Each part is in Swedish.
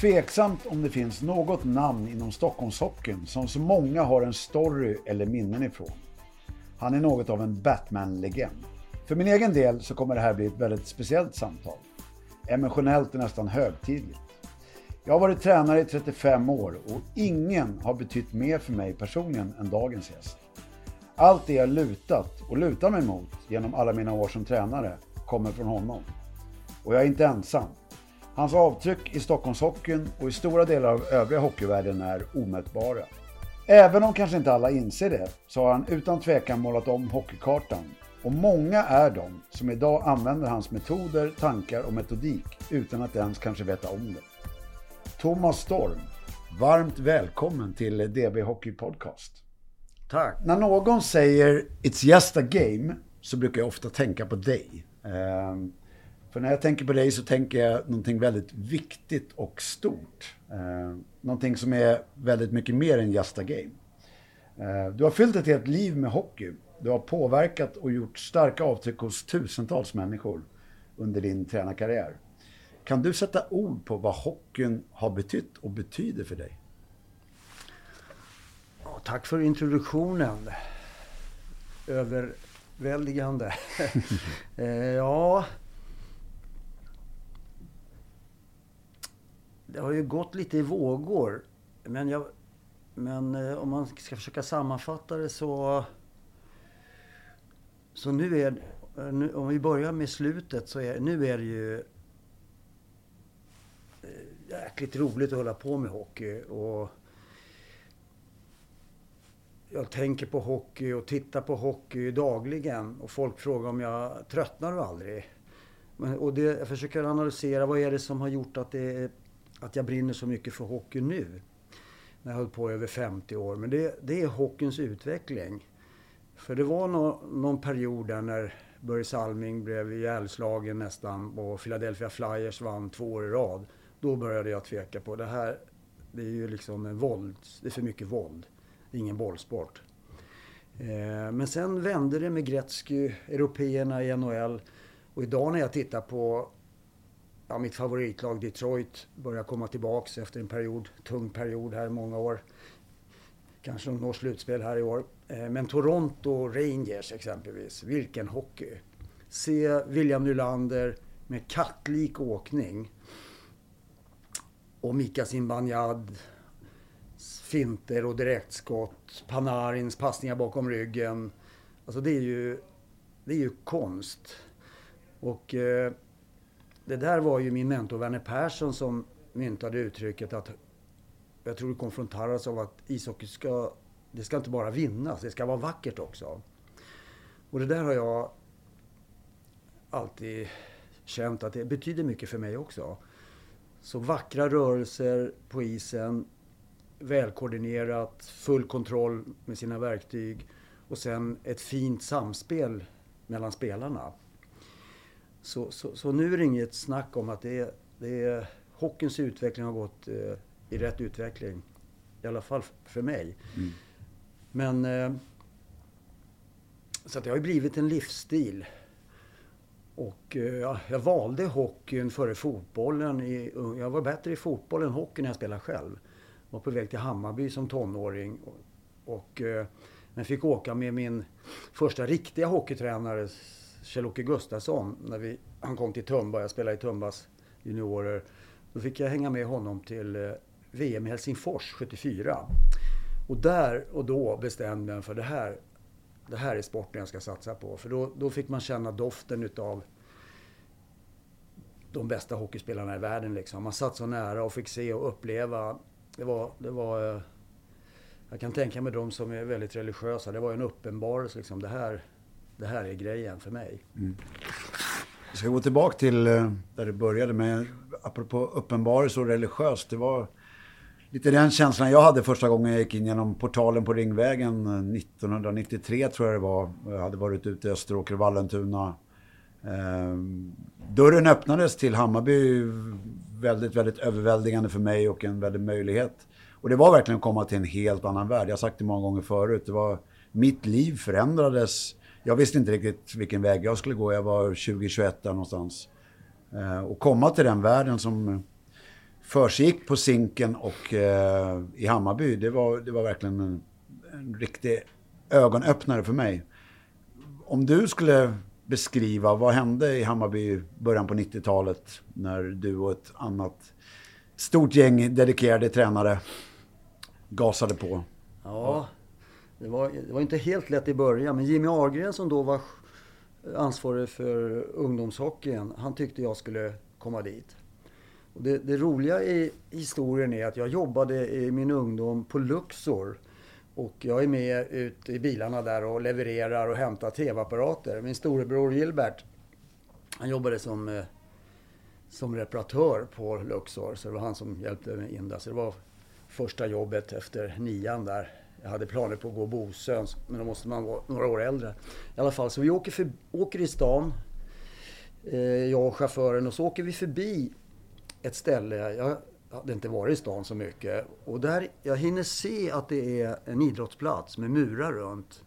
Tveksamt om det finns något namn inom Stockholmshockeyn som så många har en story eller minnen ifrån. Han är något av en Batman-legend. För min egen del så kommer det här bli ett väldigt speciellt samtal. Emotionellt och nästan högtidligt. Jag har varit tränare i 35 år och ingen har betytt mer för mig personligen än dagens gäst. Allt det jag lutat och lutar mig mot genom alla mina år som tränare kommer från honom. Och jag är inte ensam. Hans avtryck i Stockholmshockeyn och i stora delar av övriga hockeyvärlden är omätbara. Även om kanske inte alla inser det så har han utan tvekan målat om hockeykartan. Och många är de som idag använder hans metoder, tankar och metodik utan att ens kanske veta om det. Thomas Storm, varmt välkommen till DB Hockey Podcast. Tack. När någon säger “It's just a game” så brukar jag ofta tänka på dig. För när jag tänker på dig så tänker jag någonting väldigt viktigt och stort. Eh, någonting som är väldigt mycket mer än just a game. Eh, du har fyllt ett helt liv med hockey. Du har påverkat och gjort starka avtryck hos tusentals människor under din tränarkarriär. Kan du sätta ord på vad hockeyn har betytt och betyder för dig? Ja, tack för introduktionen. Överväldigande. Eh, ja... Det har ju gått lite i vågor. Men, jag, men eh, om man ska försöka sammanfatta det så... Så nu är... Eh, nu, om vi börjar med slutet så är nu är det ju eh, jäkligt roligt att hålla på med hockey. Och jag tänker på hockey och tittar på hockey dagligen. Och folk frågar om jag tröttnar aldrig. Men, och det, jag försöker analysera vad är det som har gjort att, det, att jag brinner så mycket för hockey nu. När jag har hållit på över 50 år. Men det, det är hockeyns utveckling. För det var no, någon period där när Börje Salming blev ihjälslagen nästan och Philadelphia Flyers vann två år i rad. Då började jag tveka på det här. Det är ju liksom en våld. Det är för mycket våld. Det är ingen bollsport. Eh, men sen vände det med Gretzky, européerna i NHL. Och idag när jag tittar på ja, mitt favoritlag Detroit börjar komma tillbaks efter en period, tung period här i många år. Kanske de når slutspel här i år. Eh, men Toronto Rangers exempelvis, vilken hockey! Se William Nylander med kattlik åkning. Och Mika Zimbanyad finter och direktskott. Panarins passningar bakom ryggen. Alltså det är ju, det är ju konst. Och eh, det där var ju min mentor Werner Persson som myntade uttrycket att jag tror det kom från att ishockey ska, det ska inte bara vinnas, det ska vara vackert också. Och det där har jag alltid känt att det betyder mycket för mig också. Så vackra rörelser på isen, välkoordinerat, full kontroll med sina verktyg och sen ett fint samspel mellan spelarna. Så, så, så nu är det inget snack om att det är, det är hockeyns utveckling har gått eh, i rätt utveckling. I alla fall för mig. Mm. Men eh, så att det har ju blivit en livsstil. Och eh, jag valde hockeyn före fotbollen. I, jag var bättre i fotboll än hockey när jag spelade själv var på väg till Hammarby som tonåring. Och, och eh, men fick åka med min första riktiga hockeytränare Kjell-Åke Gustafsson. När vi, han kom till Tumba, jag spelade i Tumbas juniorer. Då fick jag hänga med honom till eh, VM i Helsingfors 74. Och där och då bestämde jag mig för det här, det här är sporten jag ska satsa på. För då, då fick man känna doften utav de bästa hockeyspelarna i världen. Liksom. Man satt så nära och fick se och uppleva det var, det var... Eh, jag kan tänka mig de som är väldigt religiösa. Det var en uppenbarelse liksom. Det här, det här är grejen för mig. Mm. Ska gå tillbaka till eh, där det började med, apropå uppenbarelse och religiöst. Det var lite den känslan jag hade första gången jag gick in genom portalen på Ringvägen eh, 1993 tror jag det var. Jag hade varit ute i Österåker och Vallentuna. Ehm, dörren öppnades till Hammarby väldigt, väldigt överväldigande för mig och en väldig möjlighet. Och det var verkligen att komma till en helt annan värld. Jag har sagt det många gånger förut. Det var, mitt liv förändrades. Jag visste inte riktigt vilken väg jag skulle gå. Jag var 20-21 där någonstans. Eh, och komma till den världen som försiggick på Zinken och eh, i Hammarby, det var, det var verkligen en, en riktig ögonöppnare för mig. Om du skulle beskriva, vad hände i Hammarby i början på 90-talet när du och ett annat stort gäng dedikerade tränare gasade på? Ja, det var, det var inte helt lätt i början, men Jimmy Ahlgren som då var ansvarig för ungdomshockeyn, han tyckte jag skulle komma dit. Och det, det, roliga i historien är att jag jobbade i min ungdom på Luxor. Och jag är med ut i bilarna där och levererar och hämtar TV-apparater. Min storebror Gilbert, han jobbade som, eh, som reparatör på Luxor. Så det var han som hjälpte mig in där. Så det var första jobbet efter nian där. Jag hade planer på att gå Bosön, men då måste man vara några år äldre. I alla fall, så vi åker, för, åker i stan, eh, jag och chauffören, och så åker vi förbi ett ställe. Jag hade inte varit i stan så mycket. Och där, jag hinner se att det är en idrottsplats med murar runt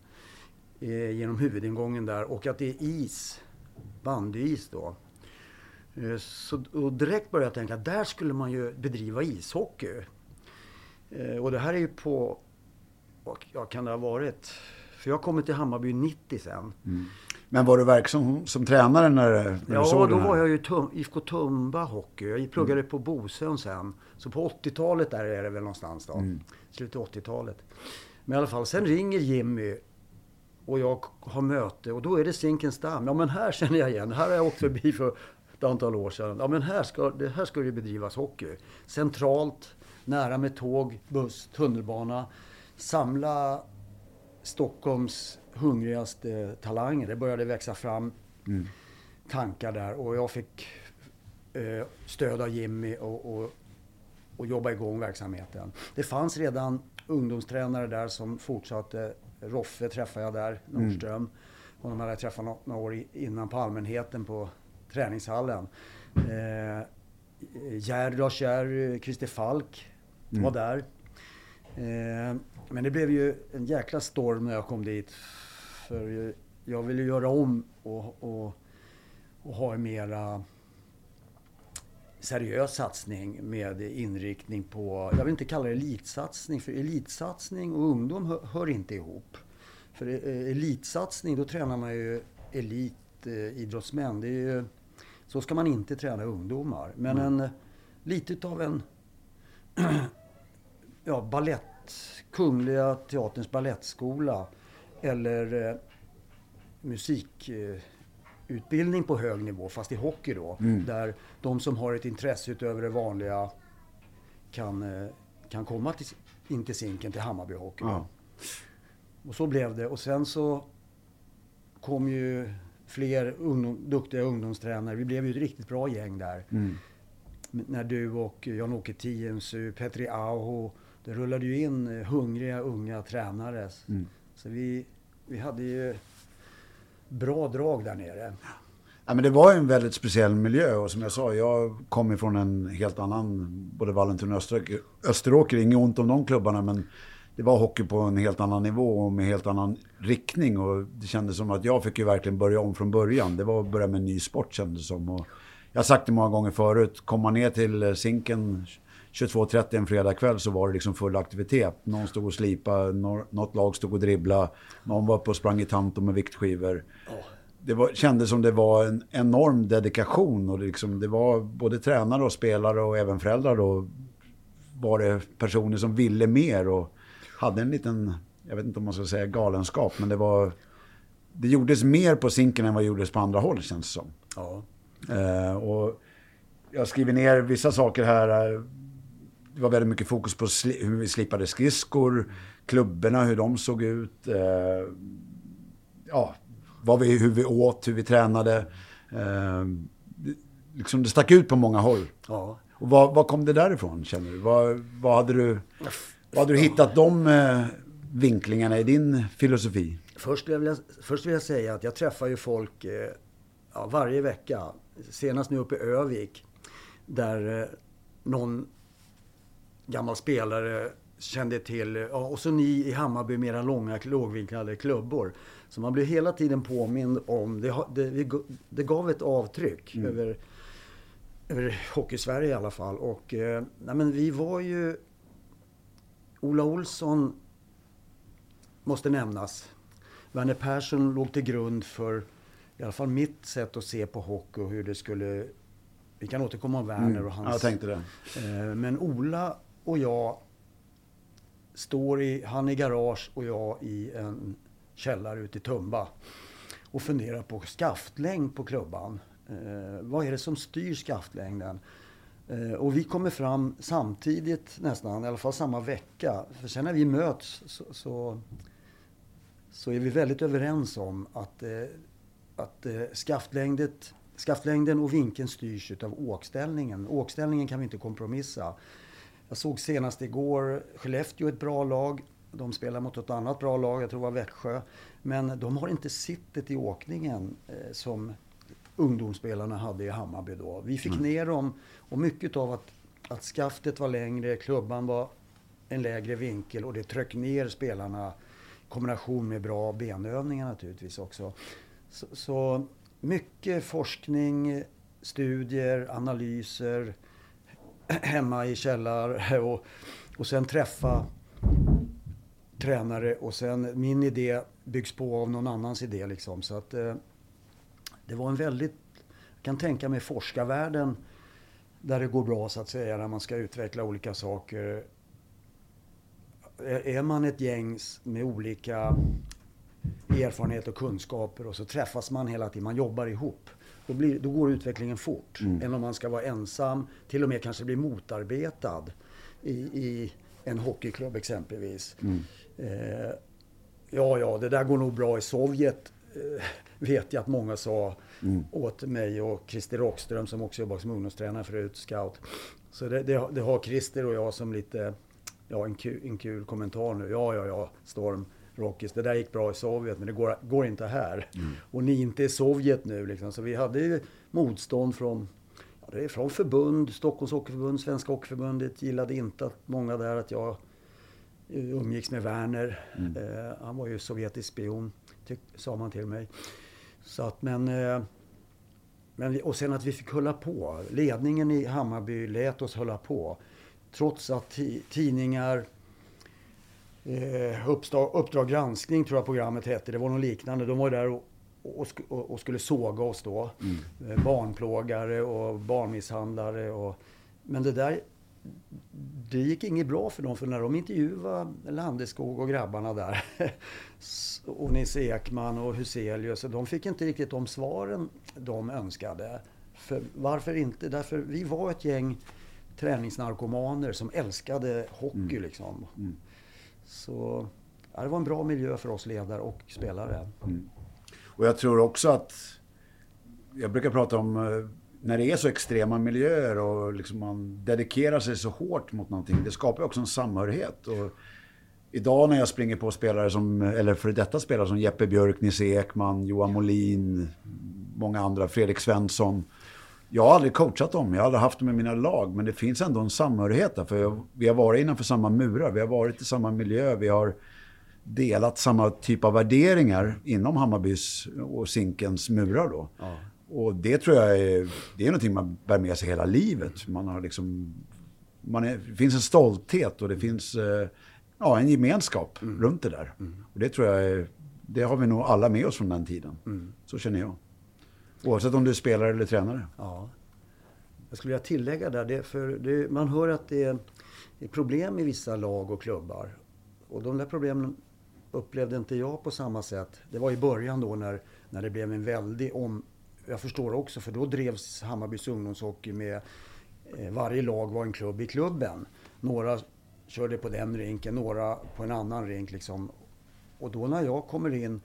eh, genom huvudingången där och att det är is, bandyis då. Eh, så, och direkt började jag tänka där skulle man ju bedriva ishockey. Eh, och det här är ju på, vad kan det ha varit? För jag kom till Hammarby 90 sen. Mm. Men var du verksam som tränare när, när ja, du såg då var jag ju tum, IFK Tumba Hockey. Jag pluggade mm. på Bosön sen. Så på 80-talet där är det väl någonstans då. Mm. Slutet 80-talet. Men i alla fall, sen ringer Jimmy och jag har möte och då är det Zinkensdamm. Ja men här känner jag igen. Här har jag åkt förbi för ett antal år sedan. Ja men här ska det, här ska det bedrivas hockey. Centralt, nära med tåg, buss, tunnelbana. Samla Stockholms hungrigaste talanger. Det började växa fram mm. tankar där och jag fick eh, stöd av Jimmy och, och, och jobba igång verksamheten. Det fanns redan ungdomstränare där som fortsatte. Roffe träffade jag där, mm. Nordström. Mm. Honom hade jag träffat några år innan på allmänheten på träningshallen. Eh, Jerry, Lars Jerry, Christer Falk mm. var där. Eh, men det blev ju en jäkla storm när jag kom dit. För jag ville göra om och, och, och ha en mera seriös satsning med inriktning på, jag vill inte kalla det elitsatsning, för elitsatsning och ungdom hör, hör inte ihop. För eh, elitsatsning, då tränar man ju elitidrottsmän. Det så ska man inte träna ungdomar. Men mm. en, lite av en ja, ballett Kungliga Teaterns ballettskola eller eh, musikutbildning på hög nivå, fast i hockey då. Mm. Där de som har ett intresse utöver det vanliga kan, eh, kan komma till, in till Zinken, till Hammarby Hockey. Ja. Och så blev det. Och sen så kom ju fler ungdom, duktiga ungdomstränare. Vi blev ju ett riktigt bra gäng där. Mm. När du och Jan-Åke Tiensu, Petri Auho, det rullade ju in eh, hungriga unga tränare. Mm. Så vi, vi hade ju bra drag där nere. Ja, men det var ju en väldigt speciell miljö och som jag sa, jag kom ifrån en helt annan, både Vallentuna och Österåker. Österåker, inget ont om de klubbarna, men det var hockey på en helt annan nivå och med helt annan riktning. Och det kändes som att jag fick ju verkligen börja om från början. Det var att börja med en ny sport kändes det som. Och jag har sagt det många gånger förut, kom man ner till Zinken 22.30 en fredagkväll så var det liksom full aktivitet. Någon stod och slipa, något lag stod och dribbla, någon var uppe och sprang i tanto med viktskivor. Det var, kändes som det var en enorm dedikation och liksom, det var både tränare och spelare och även föräldrar då var det personer som ville mer och hade en liten, jag vet inte om man ska säga galenskap, men det var det gjordes mer på Zinken än vad gjordes på andra håll känns det som. Ja. Uh, och jag skriver ner vissa saker här det var väldigt mycket fokus på hur vi slipade skridskor, klubborna, hur de såg ut. Eh, ja, vad vi, hur vi åt, hur vi tränade. Eh, liksom det stack ut på många håll. Ja. Och vad, vad kom det därifrån, känner du? Vad, vad, hade, du vad hade du hittat de eh, vinklingarna i din filosofi? Först vill, jag, först vill jag säga att jag träffar ju folk eh, ja, varje vecka. Senast nu uppe i Övik. Där eh, någon gammal spelare kände till, ja, och så ni i Hammarby med era långa lågvinklade klubbor. Så man blir hela tiden påmind om, det, det, det gav ett avtryck mm. över, över Hockeysverige i alla fall. Och, eh, nej, men vi var ju... Ola Olsson måste nämnas. Werner Persson låg till grund för i alla fall mitt sätt att se på hockey och hur det skulle... Vi kan återkomma om Werner Mm. och hans... Ja, jag tänkte det. Eh, Men Ola och jag står i, han i garage och jag i en källare ute i Tumba och funderar på skaftlängd på klubban. Eh, vad är det som styr skaftlängden? Eh, och vi kommer fram samtidigt nästan, i alla fall samma vecka. För sen när vi möts så, så, så är vi väldigt överens om att, eh, att eh, skaftlängdet, skaftlängden och vinkeln styrs utav åkställningen. Åkställningen kan vi inte kompromissa. Jag såg senast igår Skellefteå ett bra lag. De spelar mot ett annat bra lag, jag tror det var Växjö. Men de har inte sittet i åkningen eh, som ungdomsspelarna hade i Hammarby då. Vi fick ner dem och mycket av att, att skaftet var längre, klubban var en lägre vinkel och det tryckte ner spelarna i kombination med bra benövningar naturligtvis också. Så, så mycket forskning, studier, analyser hemma i källare och, och sen träffa tränare och sen min idé byggs på av någon annans idé liksom. Så att eh, det var en väldigt, jag kan tänka mig forskarvärlden där det går bra så att säga när man ska utveckla olika saker. Är är man ett gäng med olika erfarenhet och kunskaper och så träffas man hela tiden, man jobbar ihop. Då, blir, då går utvecklingen fort. Än om man ska vara ensam, till och med kanske bli motarbetad i, i en hockeyklubb exempelvis. Eh, ja, ja, det där går nog bra i Sovjet. Eh, vet jag att många sa åt mig och Christer Rockström som också jobbar som ungdomstränare förut, scout. Så det, det, det har Christer och jag som lite, ja en kul, en kul kommentar nu. Ja, ja, ja, Storm, Rockies, det där gick bra i Sovjet men det går, går inte här. Och ni är inte i Sovjet nu liksom. Så vi hade ju motstånd från Ja, det är från förbund, Stockholms Hockeyförbund, Svenska Hockeyförbundet gillade inte att många där att jag umgicks med Werner. Eh, han var ju sovjetisk spion, tyck, sa man till mig. Så att, men, eh, men, vi- och sen att vi fick hålla på. Ledningen i Hammarby lät oss hålla på. Trots att ti- tidningar, eh, uppstag, Uppdrag granskning tror jag programmet hette, det var något liknande. De var där och, och, och, skulle såga oss då. Eh, barnplågare och barnmisshandlare. Och, men det där, det gick inget bra för dem. För när de intervjuade Landeskog och grabbarna där. och Nisse Ekman och Huselius. De fick inte riktigt de svaren de önskade. För, varför inte? Därför vi var ett gäng träningsnarkomaner som älskade hockey liksom. Så ja, det var en bra miljö för oss ledare och spelare. Och jag tror också att, jag brukar prata om eh, när det är så extrema miljöer och liksom man dedikerar sig så hårt mot någonting, det skapar också en samhörighet. Och idag när jag springer på spelare som, eller för detta spelare som Jeppe Björk, Nisse Ekman, Johan Molin, många andra, Fredrik Svensson. Jag har aldrig coachat dem, jag har aldrig haft dem i mina lag, men det finns ändå en samhörighet där. För vi har varit innanför samma murar, vi har varit i samma miljö, vi har delat samma typ av värderingar inom Hammarbys och Zinkens murar då. Ja. Och det tror jag är, det är någonting man bär med sig hela livet. Man har liksom, man är, det finns en stolthet och det finns eh, ja, en gemenskap runt det där. Och det tror jag är, det har vi nog alla med oss från den tiden. Så känner jag. Oavsett om du är spelare eller tränare. Ja. Jag skulle vilja tillägga där, det, för det, man hör att det är, är problem i vissa lag och klubbar. Och de där problemen upplevde inte jag på samma sätt. Det var i början då när, när det blev en väldig om... Jag förstår också, för då drevs Hammarbys ungdomshockey med... Eh, varje lag var en klubb i klubben. Några körde på den rinken, några på en annan rink liksom. Och då när jag kommer in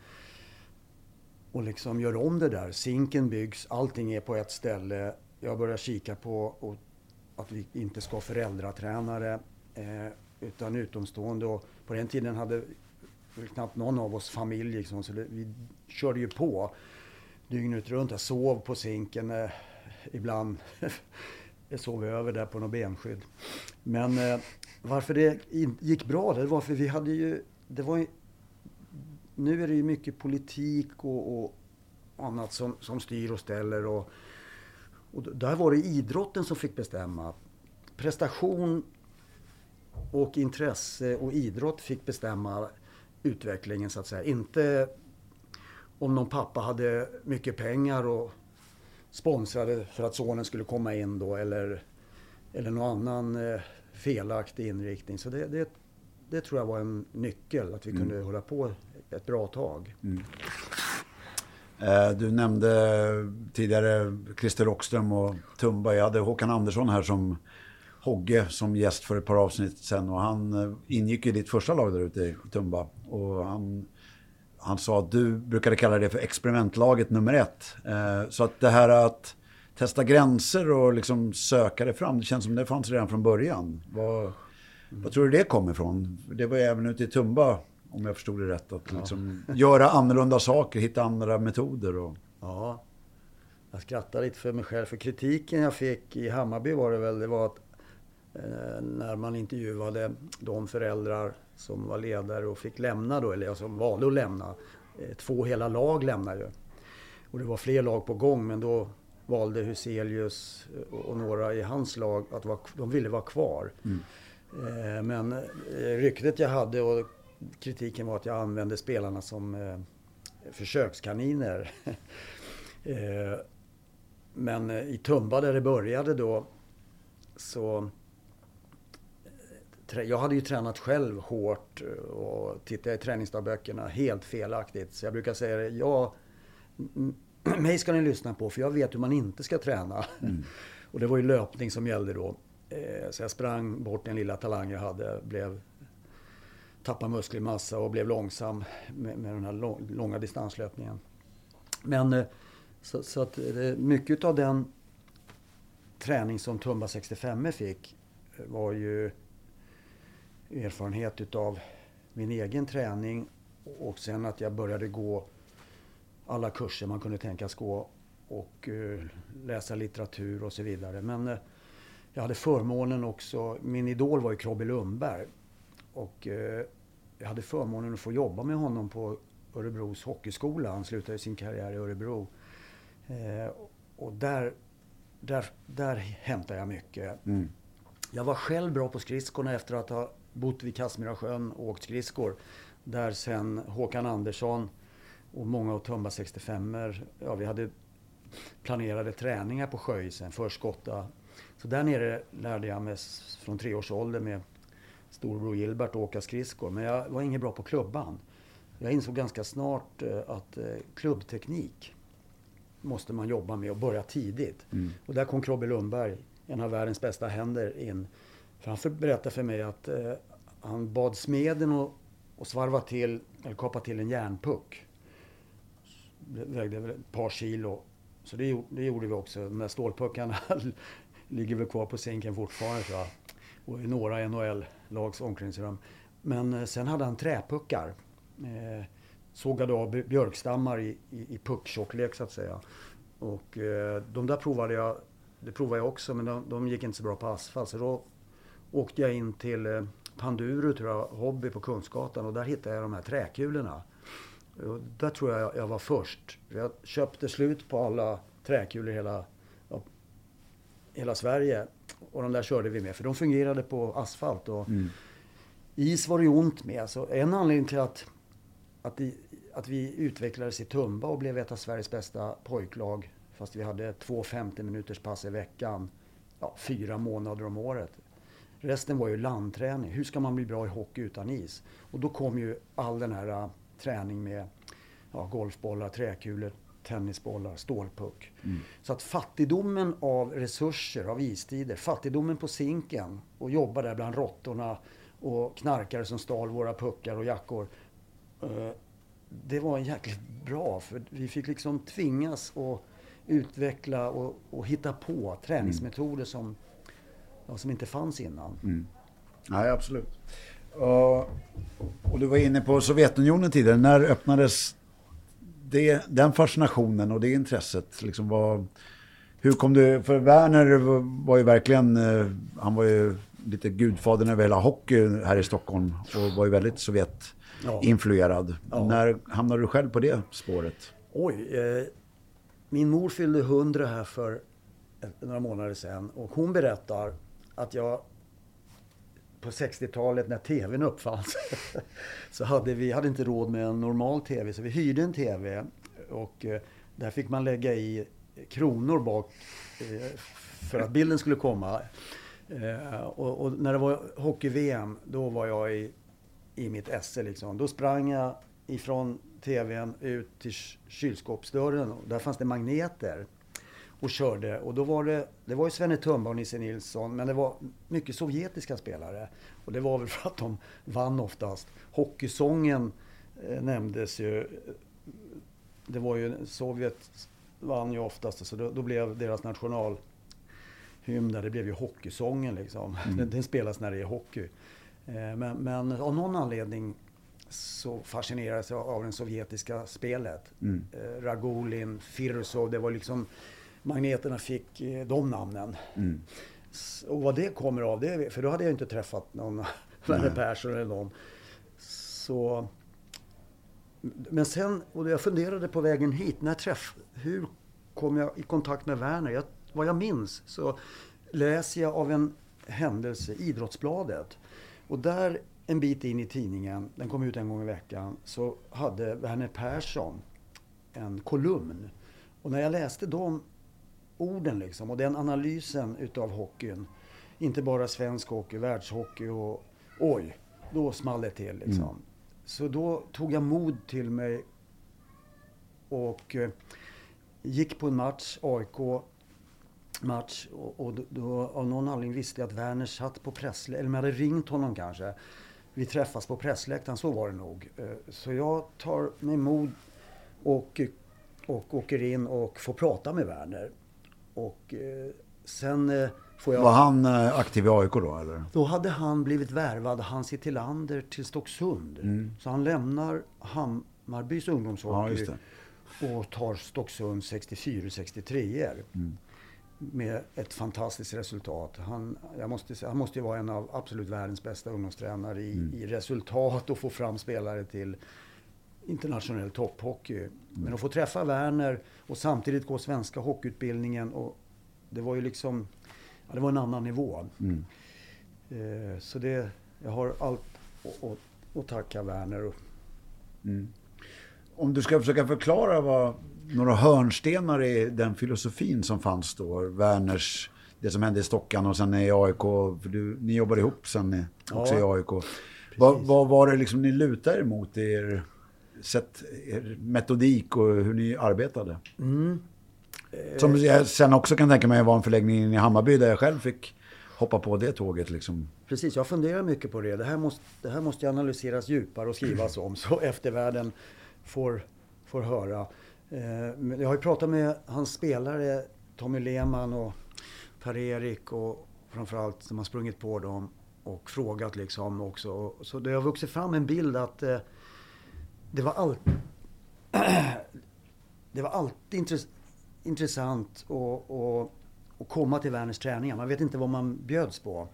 och liksom gör om det där. Sinken byggs, allting är på ett ställe. Jag börjar kika på och att vi inte ska ha föräldratränare eh, utan utomstående. Och på den tiden hade väl knappt någon av oss familj. Liksom, så det, vi körde ju på dygnet runt. Jag sov på sinken eh, ibland. jag sov över där på något benskydd. Men eh, varför det gick bra, det var för vi hade ju... Det var ju nu är det ju mycket politik och, och annat som, som styr och ställer. Och, Och där var det idrotten som fick bestämma. Prestation och intresse och idrott fick bestämma utvecklingen så att säga. Inte om någon pappa hade mycket pengar och sponsrade för att sonen skulle komma in då eller, eller någon annan eh, felaktig inriktning. Så det, det, det tror jag var en nyckel, att vi mm. kunde hålla på ett bra tag. Mm. Eh, du nämnde tidigare Christer Rockström och Tumba. Jag hade Håkan Andersson här som Hogge som gäst för ett par avsnitt sen och han eh, ingick i ditt första lag där ute i Tumba. Och han, han sa att du brukade kalla det för experimentlaget nummer ett. Eh, så att det här att testa gränser och liksom söka det fram, det känns som det fanns redan från början. Vad, vad tror du det kom ifrån? Det var ju även ute i Tumba, om jag förstod det rätt, att liksom ja. göra annorlunda saker, hitta andra metoder. Och... Ja, jag skrattar lite för mig själv. För kritiken jag fick i Hammarby var det väl, det var att eh, när man intervjuade de föräldrar som var ledare och fick lämna då, eller som valde att lämna. Eh, två hela lag lämnade ju. Och det var fler lag på gång, men då valde Huselius och några i hans lag att vara, de ville vara kvar. Mm. Eh, men eh, ryktet jag hade och kritiken var att jag använde spelarna som eh, försökskaniner. Men i Tumba där det började då så jag hade ju tränat själv hårt och tittar jag i träningsdagböckerna helt felaktigt. Så jag brukar säga det, ja, mig ska ni lyssna på för jag vet hur man inte ska träna. Mm. Och det var ju löpning som gällde då. Eh, så jag sprang bort den lilla talang jag hade, blev, tappade muskelmassa och blev långsam med, med den här långa distanslöpningen. Men eh, så, så att eh, mycket av den träning som Tumba 65 fick eh, var ju erfarenhet utav min egen träning och sen att jag började gå alla kurser man kunde tänkas gå och läsa litteratur och så vidare. Men jag hade förmånen också, min idol var ju Krobbe Lundberg. Och jag hade förmånen att få jobba med honom på Örebros hockeyskola. Han slutade sin karriär i Örebro. Eh, och där, där, där hämtade jag mycket. Mm. Jag var själv bra på skridskorna efter att ha bott vid Kassmyra och åkt skridskor. Där sen Håkan Andersson och många av Tumba 65 ja vi hade planerade träningar på Sjöisen, förskotta så där nere lärde jag mig från tre års ålder med storbror Gilbert att åka skridskor. Men jag var ingen bra på klubban. Jag insåg ganska snart eh, att eh, klubbteknik måste man jobba med och börja tidigt. Mm. Och där kom Krobbe Lundberg, en av världens bästa händer, in. För han berättade för mig att eh, han bad smeden att, att svarva till, eller kapa till en järnpuck. Det vägde väl ett par kilo. Så det, det gjorde vi också. De där stålpuckarna ligger väl kvar på sinken fortfarande tror jag. Och i några NHL-lags omklädningsrum. Men eh, sen hade han träpuckar. Eh, sågade av björkstammar i, i, i pucktjocklek så att säga. Och eh, de där provade jag, det provade jag också men de, de, gick inte så bra på asfalt. Så då åkte jag in till eh, Panduru, tror jag, Hobby på Kungsgatan och där hittade jag de här träkulorna. Och där tror jag jag var först. Jag köpte slut på alla träkulor i hela hela Sverige. Och de där körde vi med, för de fungerade på asfalt. Och mm. Is var det ont med. Så en anledning till att, att, i, att vi utvecklades i Tumba och blev ett av Sveriges bästa pojklag, fast vi hade två 50 minuters pass i veckan, ja, fyra månader om året. Resten var ju landträning. Hur ska man bli bra i hockey utan is? Och då kom ju all den här uh, träning med ja, golfbollar, träkulor, tennisbollar, stålpuck. Mm. Så att fattigdomen av resurser, av istider, fattigdomen på Zinken och jobba där bland råttorna och knarkare som stal våra puckar och jackor. Eh, det var jäkligt bra för vi fick liksom tvingas att utveckla och, och hitta på träningsmetoder mm. som, ja, som inte fanns innan. Mm. Nej, absolut. Uh, och du var inne på Sovjetunionen tidigare. När öppnades det, den fascinationen och det intresset, liksom var, hur kom du, för Werner var ju verkligen, eh, han var ju lite gudfadern över hela hockey här i Stockholm och var ju väldigt Sovjet-influerad. Ja. Ja. När hamnade du själv på det spåret? Oj, eh, min mor fyllde hundra här för några månader sedan. Och hon berättar att jag på 60-talet när TVn uppfanns så hade vi hade inte råd med en normal TV så vi hyrde en TV. Och eh, där fick man lägga i kronor bak eh, för att bilden skulle komma. Eh, och, och, när det var hockey-VM, då var jag i, i mitt esse liksom. Då sprang jag ifrån TVn ut till kylskåpsdörren. och Där fanns det magneter. Och körde. Och då var det, det var ju Svenne Tumba och Nisse Nilsson. Men det var mycket sovjetiska spelare. Och det var väl för att de vann oftast. Hockeysången eh, nämndes ju. Det var ju, Sovjet vann ju oftast. Så då, då blev deras national hymn där, det blev ju hockeysången liksom. Mm. Den, den, spelas när det är hockey. Eh, men, men, av någon anledning så fascinerades jag av det sovjetiska spelet. Mm. Eh, Ragulin, Firsov, det var liksom magneterna fick eh, de namnen. Mm. Och vad det kommer av, det, för då hade jag inte träffat någon Werner Persson eller någon. Så, men sen, och jag funderade på vägen hit, när träff, hur kom jag i kontakt med Werner? Jag vad jag minns så läser jag av en händelse Idrottsbladet. Och där en bit in i tidningen, den kom ut en gång i veckan, så hade Werner Persson en kolumn. Och när jag läste de orden liksom och den analysen utav hockeyn, inte bara svensk hockey, världshockey och oj, då small det till liksom. Mm. Så då tog jag mod till mig och eh, gick på en match, AIK match och, och då, av någon anledning visste jag att Werner satt på pressläktaren, eller man hade ringt honom kanske. Vi träffas på pressläktaren, så var det nog. Eh, så jag tar mig mod och, och åker in och får prata med Werner. Och eh, sen eh, får jag... Var han aktiv i AIK då eller? Då hade han blivit värvad, Hansi Tillander, till Stocksund. Mm. Så han lämnar Hammarbys ungdomshockey ja, och tar Stocksund 64-63 mm med ett fantastiskt resultat. Han, jag måste, han måste ju vara en av absolut världens bästa ungdomstränare i, mm. i resultat och få fram spelare till internationell topphockey. Men att få träffa Werner och samtidigt gå svenska hockeyutbildningen. Och det var ju liksom, ja, det var en annan nivå. Mm. Eh, så det, jag har allt att tacka Werner. Mm. Om du ska försöka förklara vad några hörnstenar i den filosofin som fanns då. Werners, det som hände i Stockan och sen i AIK. För du, ni jobbade ihop sen också ja, i AIK. Vad, vad, var det liksom ni lutade er mot i er, sätt, er metodik och hur ni arbetade? Mm. Som jag sen också kan tänka mig var en förläggning i Hammarby där jag själv fick hoppa på det tåget. Liksom. Precis, jag funderar mycket på det. Det här måste, det här måste analyseras djupare och skrivas om så eftervärlden får, får höra. Eh, jag har ju pratat med hans spelare Tommy Lehmann och Per-Erik och framförallt som har sprungit på dem och frågat liksom också. Så det har vuxit fram en bild att eh, det var allt det var alltid intressant att, att, att komma till Werners träningar. Man vet inte vad man bjöds på.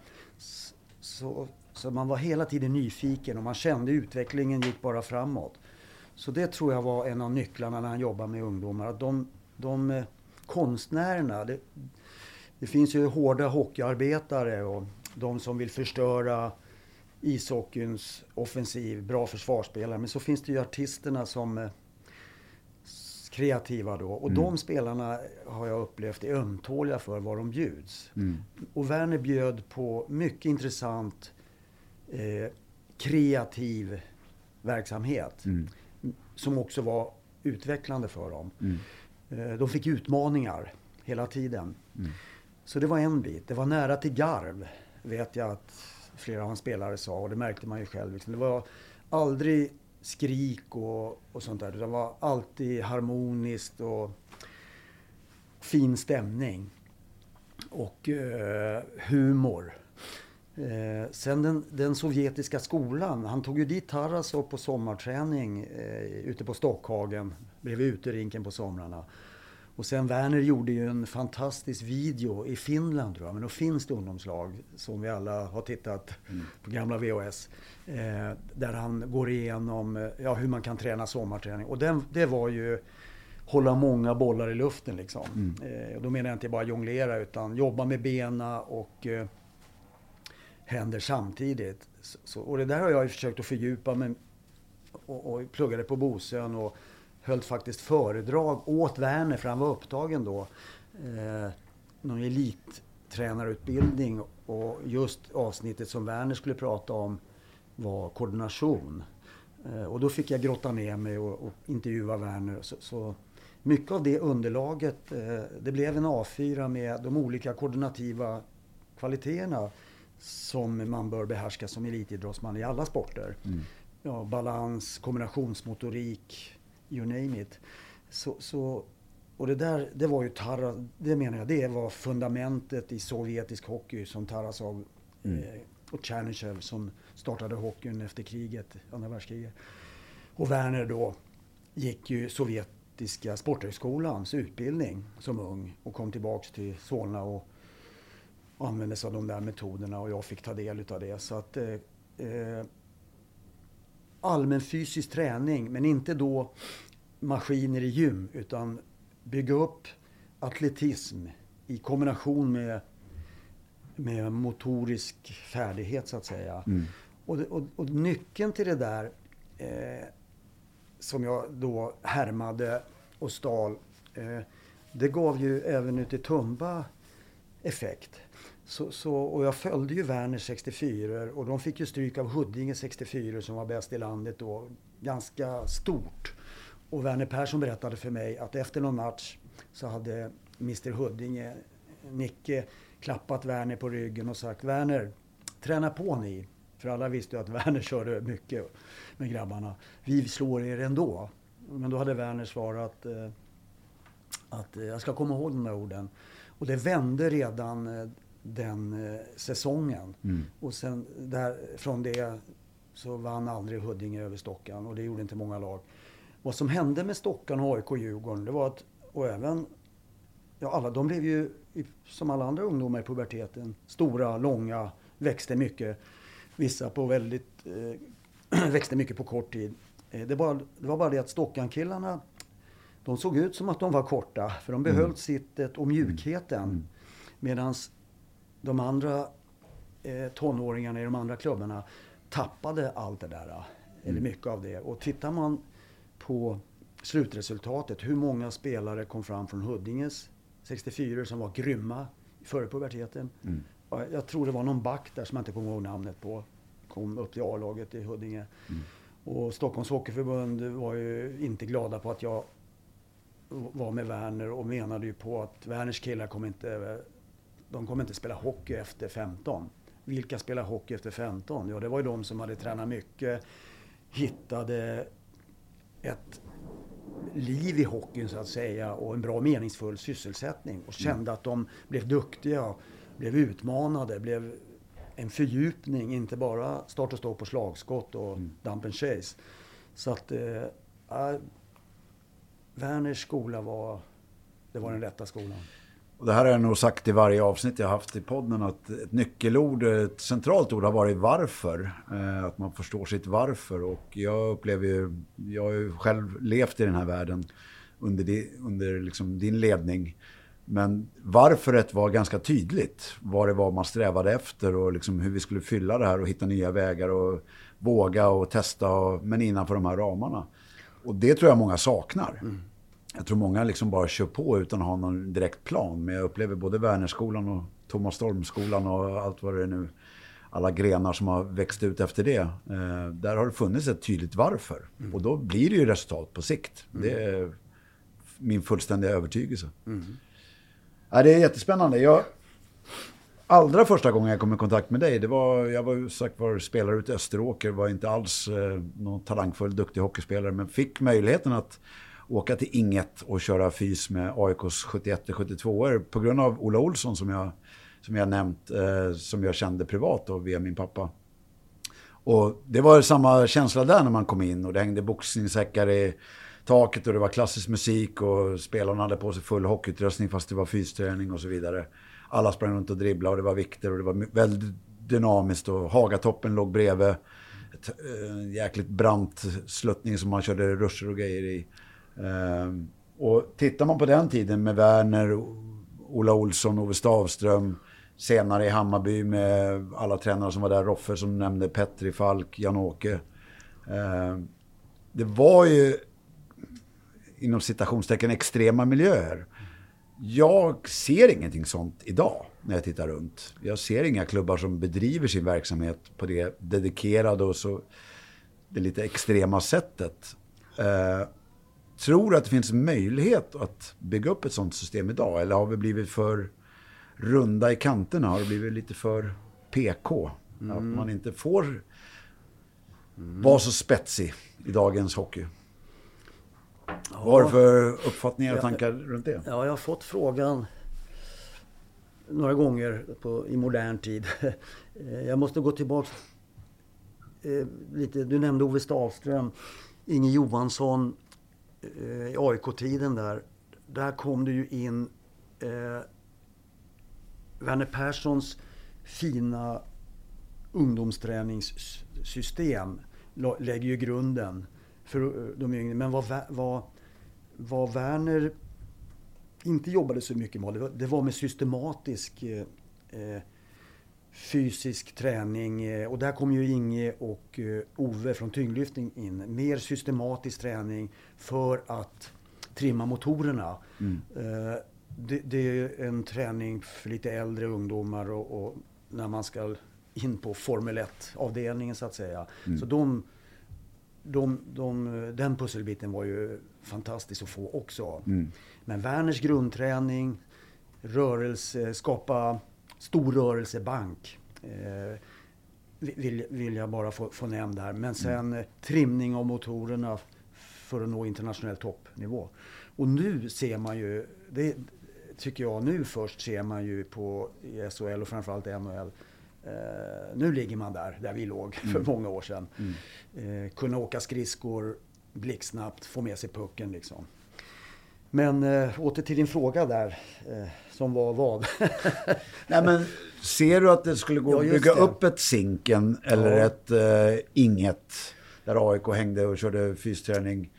Så, så man var hela tiden nyfiken och man kände utvecklingen gick bara framåt. Så det tror jag var en av nycklarna när han jobbade med ungdomar. Att de, de eh, konstnärerna, det, det finns ju hårda hockeyarbetare och de som vill förstöra ishockeyns offensiv, bra försvarsspelare. Men så finns det ju artisterna som eh, kreativa då. Och mm. de spelarna har jag upplevt är ömtåliga för vad de bjuds. Mm. Och Werner bjöd på mycket intressant eh, kreativ verksamhet. Mm som också var utvecklande för dem. Mm. Eh, de fick utmaningar hela tiden. Mm. Så det var en bit. Det var nära till garv, vet jag att flera av hans spelare sa. Och det märkte man ju själv. Liksom. Det var aldrig skrik och, och sånt där. Det var alltid harmoniskt och fin stämning. Och eh, humor. Eh, sen den, den, sovjetiska skolan. Han tog ju dit Tarasov på sommarträning eh, ute på Stockhagen bredvid uterinken på somrarna. Och sen Werner gjorde ju en fantastisk video i Finland tror jag, men då finns det ungdomslag som vi alla har tittat mm. på gamla VHS. Eh, där han går igenom ja, hur man kan träna sommarträning. Och den, det var ju hålla många bollar i luften. Liksom. Mm. Eh, och då menar jag inte bara jonglera utan jobba med bena och eh, händer samtidigt. Så, så, och det där har jag försökt att fördjupa mig och, och pluggade på Bosön och höll faktiskt föredrag åt Werner för han var upptagen då. Eh, någon elittränarutbildning och just avsnittet som Werner skulle prata om var koordination. Eh, och då fick jag grotta ner mig och, och intervjua Werner. Så, så, mycket av det underlaget, eh, det blev en A4 med de olika koordinativa kvaliteterna som man bör behärska som elitidrottsman i alla sporter. Mm. Ja, balans, kombinationsmotorik, you name it. Så, så, och det där, det var ju Taras, det menar jag, det var fundamentet i sovjetisk hockey som Tarasov mm. eh, och Tjernychev som startade hockeyn efter kriget, andra världskriget. Och Werner då gick ju sovjetiska sporthögskolans utbildning som ung och kom tillbaks till Solna och använde sig av de där metoderna och jag fick ta del utav det. Så att eh, eh allmän fysisk träning, men inte då maskiner i gym, utan bygga upp atletism i kombination med, med motorisk färdighet så att säga. Mm. Och, och, och, nyckeln till det där eh, som jag då härmade och stal, eh, det gav ju även ute i Tumba effekt. Så, så, och jag följde ju Werner 64 och de fick ju stryk av Huddinge 64 som var bäst i landet då. Ganska stort. Och Werner Persson berättade för mig att efter någon match så hade Mr Huddinge, Nicke, klappat Werner på ryggen och sagt Werner, träna på ni. För alla visste ju att Werner körde mycket med grabbarna. Vi slår er ändå. Men då hade Werner svarat eh, att jag ska komma ihåg de där orden. Och det vände redan eh, den eh, säsongen. Mm. Och sen där, från det så vann aldrig Huddinge över Stockan och det gjorde inte många lag. Vad som hände med Stockan, AIK och Djurgården, det var att, och även, ja alla, de blev ju som alla andra ungdomar i puberteten, stora, långa, växte mycket. Vissa på väldigt, eh, växte mycket på kort tid. Eh, det, var, det var bara det att Stockan-killarna, de såg ut som att de var korta, för de behöll mm. sittet och mjukheten. Mm. Medan de andra eh, tonåringarna i de andra klubbarna tappade allt det där. Mm. Eller mycket av det. Och tittar man på slutresultatet, hur många spelare kom fram från Huddinges 64 som var grymma före puberteten. Mm. Jag tror det var någon back där som jag inte kommer ihåg namnet på. Kom upp till A-laget i Huddinge. Mm. Och Stockholms Hockeyförbund var ju inte glada på att jag var med Werner och menade ju på att Werners killar kommer inte de kommer inte spela hockey efter 15. Vilka spelar hockey efter 15? Ja, det var ju de som hade tränat mycket, hittade ett liv i hockeyn så att säga och en bra meningsfull sysselsättning och kände mm. att de blev duktiga, blev utmanade, blev en fördjupning, inte bara start och stå på slagskott och mm. dump and chase. Så att eh, Werners skola var, det var den rätta skolan. Och det här har jag nog sagt i varje avsnitt jag haft i podden att ett nyckelord, ett centralt ord har varit varför. Eh, att man förstår sitt varför. Och jag upplever ju, jag har ju själv levt i den här världen under, di, under liksom din ledning. Men varföret var ganska tydligt. Vad det var man strävade efter och liksom hur vi skulle fylla det här och hitta nya vägar och våga och testa, och, men innanför de här ramarna. Och det tror jag många saknar. Mm jag tror många liksom bara kör på utan att ha någon direkt plan. Men jag upplever både Wernerskolan och Thomas Stormskolan och allt vad det är nu. Alla grenar som har växt ut efter det. Eh, där har det funnits ett tydligt varför. Mm. Och då blir det ju resultat på sikt. Mm. Det är min fullständiga övertygelse. Mm. Ja, det är jättespännande. Jag, allra första gången jag kom i kontakt med dig, det var, jag var sagt var spelare ute i Österåker, var inte alls eh, någon talangfull, duktig hockeyspelare, men fick möjligheten att åka till Inget och köra fys med AIKs 71-72 på grund av Ola Olsson som jag, som jag nämnt, eh, som jag kände privat då, via min pappa. Och det var samma känsla där när man kom in och det hängde boxningssäckar i taket och det var klassisk musik och spelarna hade på sig full hockeyutrustning fast det var fysträning och så vidare. Alla sprang runt och dribblade och det var vikter och det var väldigt dynamiskt och Hagatoppen låg bredvid. Ett äh, jäkligt brant sluttning som man körde ruscher och grejer i. Ehm, och tittar man på den tiden med Werner, Ola Olsson, Ove Stavström, senare i Hammarby med alla tränare som var där, Roffe som nämnde, Petri, Falk, Jan-Åke. Ehm, det var ju inom citationstecken extrema miljöer. Jag ser ingenting sånt idag när jag tittar runt. Jag ser inga klubbar som bedriver sin verksamhet på det dedikerade och så det lite extrema sättet. Ehm, Tror att det finns möjlighet att bygga upp ett sånt system idag? Eller har vi blivit för runda i kanterna? Har det blivit lite för PK? Mm. Att man inte får vara så spetsig i dagens hockey. Ja. Vad har du för uppfattningar och tankar runt det? Ja, jag har fått frågan några gånger på, i modern tid. Jag måste gå tillbaka eh, lite. Du nämnde Ove Stavström, Inge Johansson Eh, i AIK-tiden där. Där kom det ju in eh, Werner Perssons fina ungdomsträningssystem lägger ju grunden för eh, de yngre. Men vad, vad, vad Werner inte jobbade så mycket med, det var, det var med systematisk eh, eh fysisk träning. Eh, och där kom ju Inge och Ove från tyngdlyftning in. Mer systematisk träning för att trimma motorerna. Mm. Det, det, är en träning för lite äldre ungdomar och, och när man ska in på Formel 1-avdelningen så att säga. Mm. Så de, de, de, den pusselbiten var ju fantastisk att få också. Mm. Men Werners grundträning, rörelse, skapa stor rörelsebank. Eh, vill, vill jag bara få, få nämna där. Men sen mm. Trimning av motorerna för att nå internationell toppnivå. Och nu ser man ju, det tycker jag, nu först ser man ju på SHL och framförallt NHL Eh, nu ligger man där, där vi låg för mm. många år sedan. Mm. Eh, kunna åka skridskor blixtsnabbt, få med sig pucken liksom. Men eh, åter till din fråga där, eh, som var vad? Nej men, ser du att det skulle gå ja, att bygga det. upp ett Zinken eller ja. ett eh, Inget? Där AIK hängde och körde fysträning.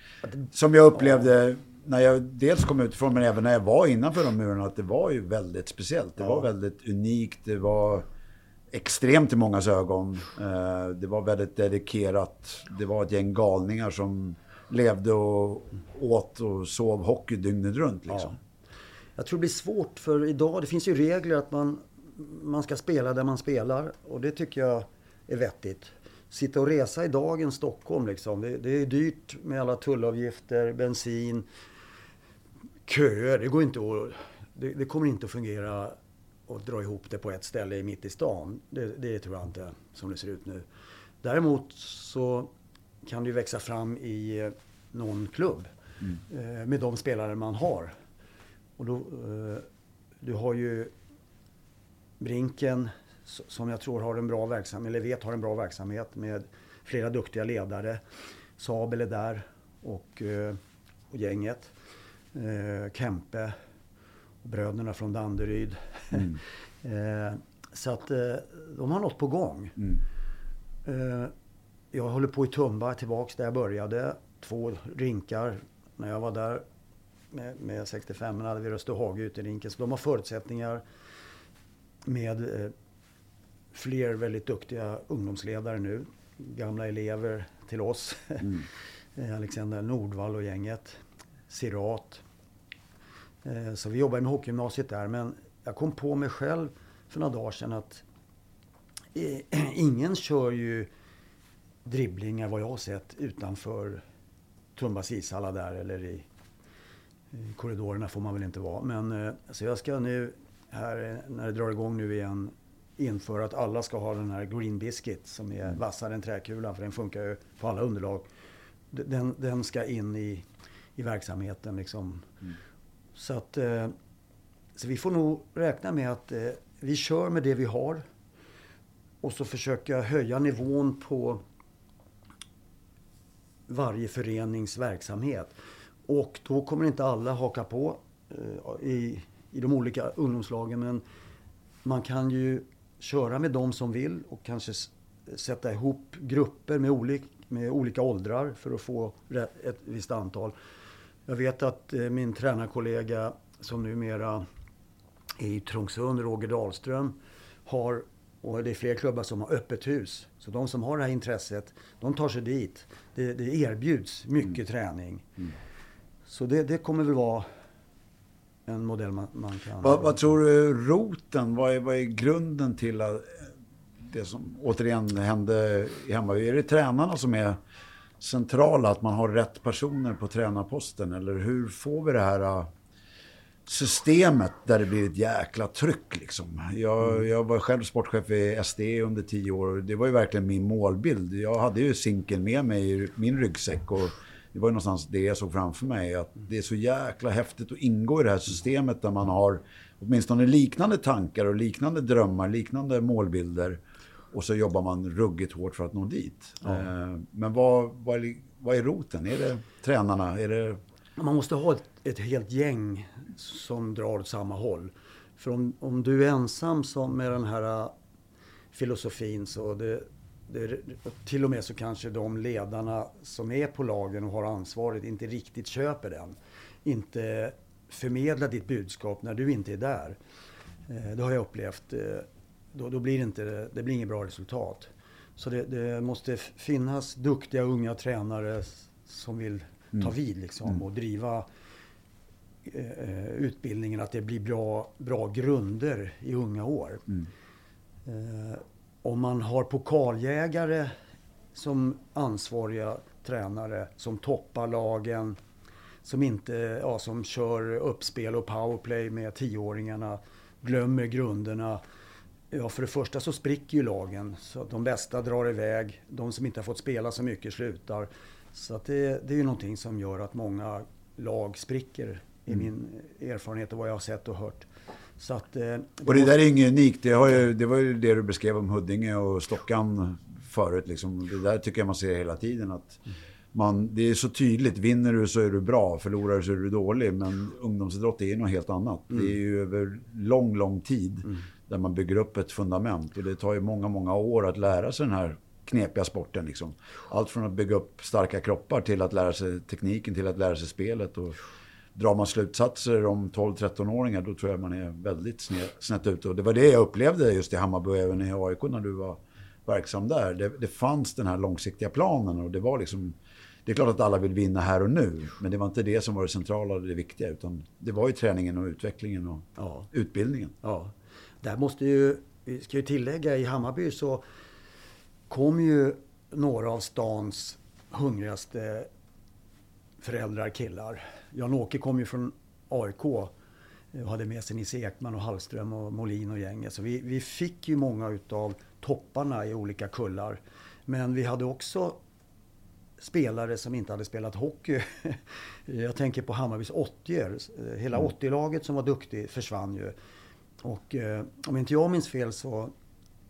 Som jag upplevde ja. när jag dels kom utifrån men även när jag var innanför de murarna att det var ju väldigt speciellt. Det var väldigt unikt. Det var extremt i mångas ögon. Eh, det var väldigt dedikerat. Det var ett gäng galningar som levde och åt och sov hockey dygnet runt. Liksom. Ja. Jag tror det blir svårt för idag, det finns ju regler att man, man ska spela där man spelar och det tycker jag är vettigt. Sitta och resa i dagens Stockholm liksom. Det, det är dyrt med alla tullavgifter, bensin, köer. Det går inte att... Det, det kommer inte att fungera och dra ihop det på ett ställe mitt i stan. Det, det tror jag inte som det ser ut nu. Däremot så kan det ju växa fram i eh, någon klubb mm. eh, med de spelare man har. Och då, eh, du har ju Brinken som jag tror har en bra verksamhet, eller vet har en bra verksamhet med flera duktiga ledare. Sabel är där och, och gänget. Kempe bröderna från Danderyd. Mm. så att de har något på gång. Mm. Eh, jag håller på i Tumba, tillbaks där jag började. Två rinkar. När jag var där med, med 65 hade vi Röstehage ute i rinken. Så de har förutsättningar med eh, fler väldigt duktiga ungdomsledare nu. Gamla elever till oss. Mm. Alexander Nordvall och gänget. Sirat. Eh, så vi jobbar med hockeygymnasiet där. Men jag kom på mig själv för några dagar sedan att eh, ingen kör ju dribblingar vad jag har sett utanför Tumbas ishalla där eller i, i korridorerna får man väl inte vara. Men eh, så jag ska nu här när det drar igång nu igen införa att alla ska ha den här Green Biscuit som är mm. vassare än träkulan för den funkar ju på alla underlag. Den, den ska in i, i verksamheten liksom. Mm. Så att eh, så vi får nog räkna med att eh, vi kör med det vi har. Och så försöka höja nivån på varje förenings verksamhet. Och då kommer inte alla haka på eh, i, i de olika ungdomslagen. Men man kan ju köra med de som vill och kanske sätta ihop grupper med, olik, med olika åldrar för att få ett visst antal. Jag vet att eh, min tränarkollega som numera är i Trångsund, Roger Dahlström, har, och det är fler klubbar som har öppet hus. Så de som har det här intresset, de tar sig dit. Det, det erbjuds mycket mm. träning. Mm. Så det, det kommer väl vara en modell man, man kan... Vad, vad, tror du roten, vad är, vad är grunden till det som återigen hände i Hammarby? Är det tränarna som är centrala, att man har rätt personer på tränarposten? Eller hur får vi det här systemet där det blir ett jäkla tryck liksom? Jag, mm. jag var själv sportchef i SD under tio år och det var ju verkligen min målbild. Jag hade ju sinken med mig i min ryggsäck och det var ju någonstans det jag såg framför mig. Att det är så jäkla häftigt att ingå i det här systemet där man har åtminstone liknande tankar och liknande drömmar, liknande målbilder. Och så jobbar man ruggigt hårt för att nå dit. Eh, men vad, vad, är, vad är roten? Är det tränarna? Är det... Man måste ha ett, ett helt gäng som drar åt samma håll. För om, om du är ensam som med den här äh, filosofin så det, det, till och med så kanske de ledarna som är på lagen och har ansvaret inte riktigt köper den. Inte förmedlar ditt budskap när du inte är där. Eh, det har jag upplevt. Eh, då, då blir det, inte, det blir inget bra resultat. Så det, det, måste finnas duktiga unga tränare som vill ta mm. vid liksom, mm. och driva eh, utbildningen. Att det blir bra, bra grunder i unga år. Mm. Eh, om man har pokaljägare som ansvariga tränare som toppar lagen, som inte, ja, som kör uppspel och powerplay med tioåringarna, glömmer grunderna Ja, för det första så spricker ju lagen. Så att de bästa drar iväg. De som inte har fått spela så mycket slutar. Så att det, det är ju någonting som gör att många lag spricker. I mm. min erfarenhet och vad jag har sett och hört. Så att, eh, och det där är inget unikt. Det, ju, det, var ju det du beskrev om Huddinge och Stockan förut. Liksom. Det där tycker jag man ser hela tiden. att man, Det är så tydligt. Vinner du så är du bra. Förlorar du så är du dålig. Men ungdomsidrott är något helt annat. Mm. Det är ju över lång, lång tid. Mm där man bygger upp ett fundament. Och det tar ju många, många år att lära sig den här knepiga sporten. Liksom. Allt från att bygga upp starka kroppar till att lära sig tekniken, till att lära sig spelet. Och drar man slutsatser om 12-13-åringar då tror jag man är väldigt snett ute. Och det var det jag upplevde just i Hammarby och även i AIK när du var verksam där. Det, det fanns den här långsiktiga planen och det var liksom det är klart att alla vill vinna här och nu, men det var inte det som var det centrala och det viktiga. Utan det var ju träningen och utvecklingen och ja. utbildningen. Ja. Där måste ju, vi ska ju tillägga, i Hammarby så kom ju några av stans hungrigaste föräldrar, killar. Jan-Åke kom ju från AIK och hade med sig Nisse Ekman och Hallström och Molin och gänget. Så vi, vi fick ju många utav topparna i olika kullar. Men vi hade också spelare som inte hade spelat hockey. Jag tänker på Hammarbys 80 Hela 80-laget mm. som var duktig försvann ju. Och eh, om inte jag minns fel så,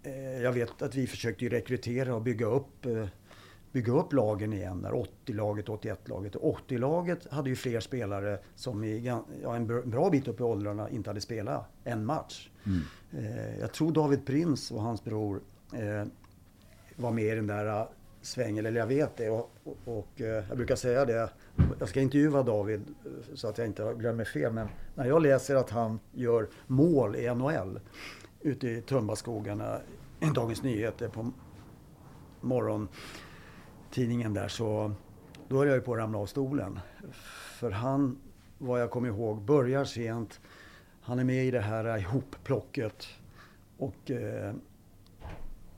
eh, jag vet att vi försökte rekrytera och bygga upp, eh, bygga upp lagen igen. Där 80-laget, 81-laget. 80-laget hade ju fler spelare som i, ja, en bra bit upp i åldrarna inte hade spelat en match. Mm. Eh, jag tror David Prins och hans bror eh, var med i den där eh, svängen, eller jag vet det. Och, och, och jag brukar säga det jag ska intervjua David eh, så att jag inte glömmer fel, men när jag läser att han gör mål i NHL ute i Tumbaskogarna, i Dagens Nyheter på morgontidningen där, så då är jag ju på att ramla av stolen. För han, vad jag kommer ihåg, börjar sent. Han är med i det här ihopplocket och eh,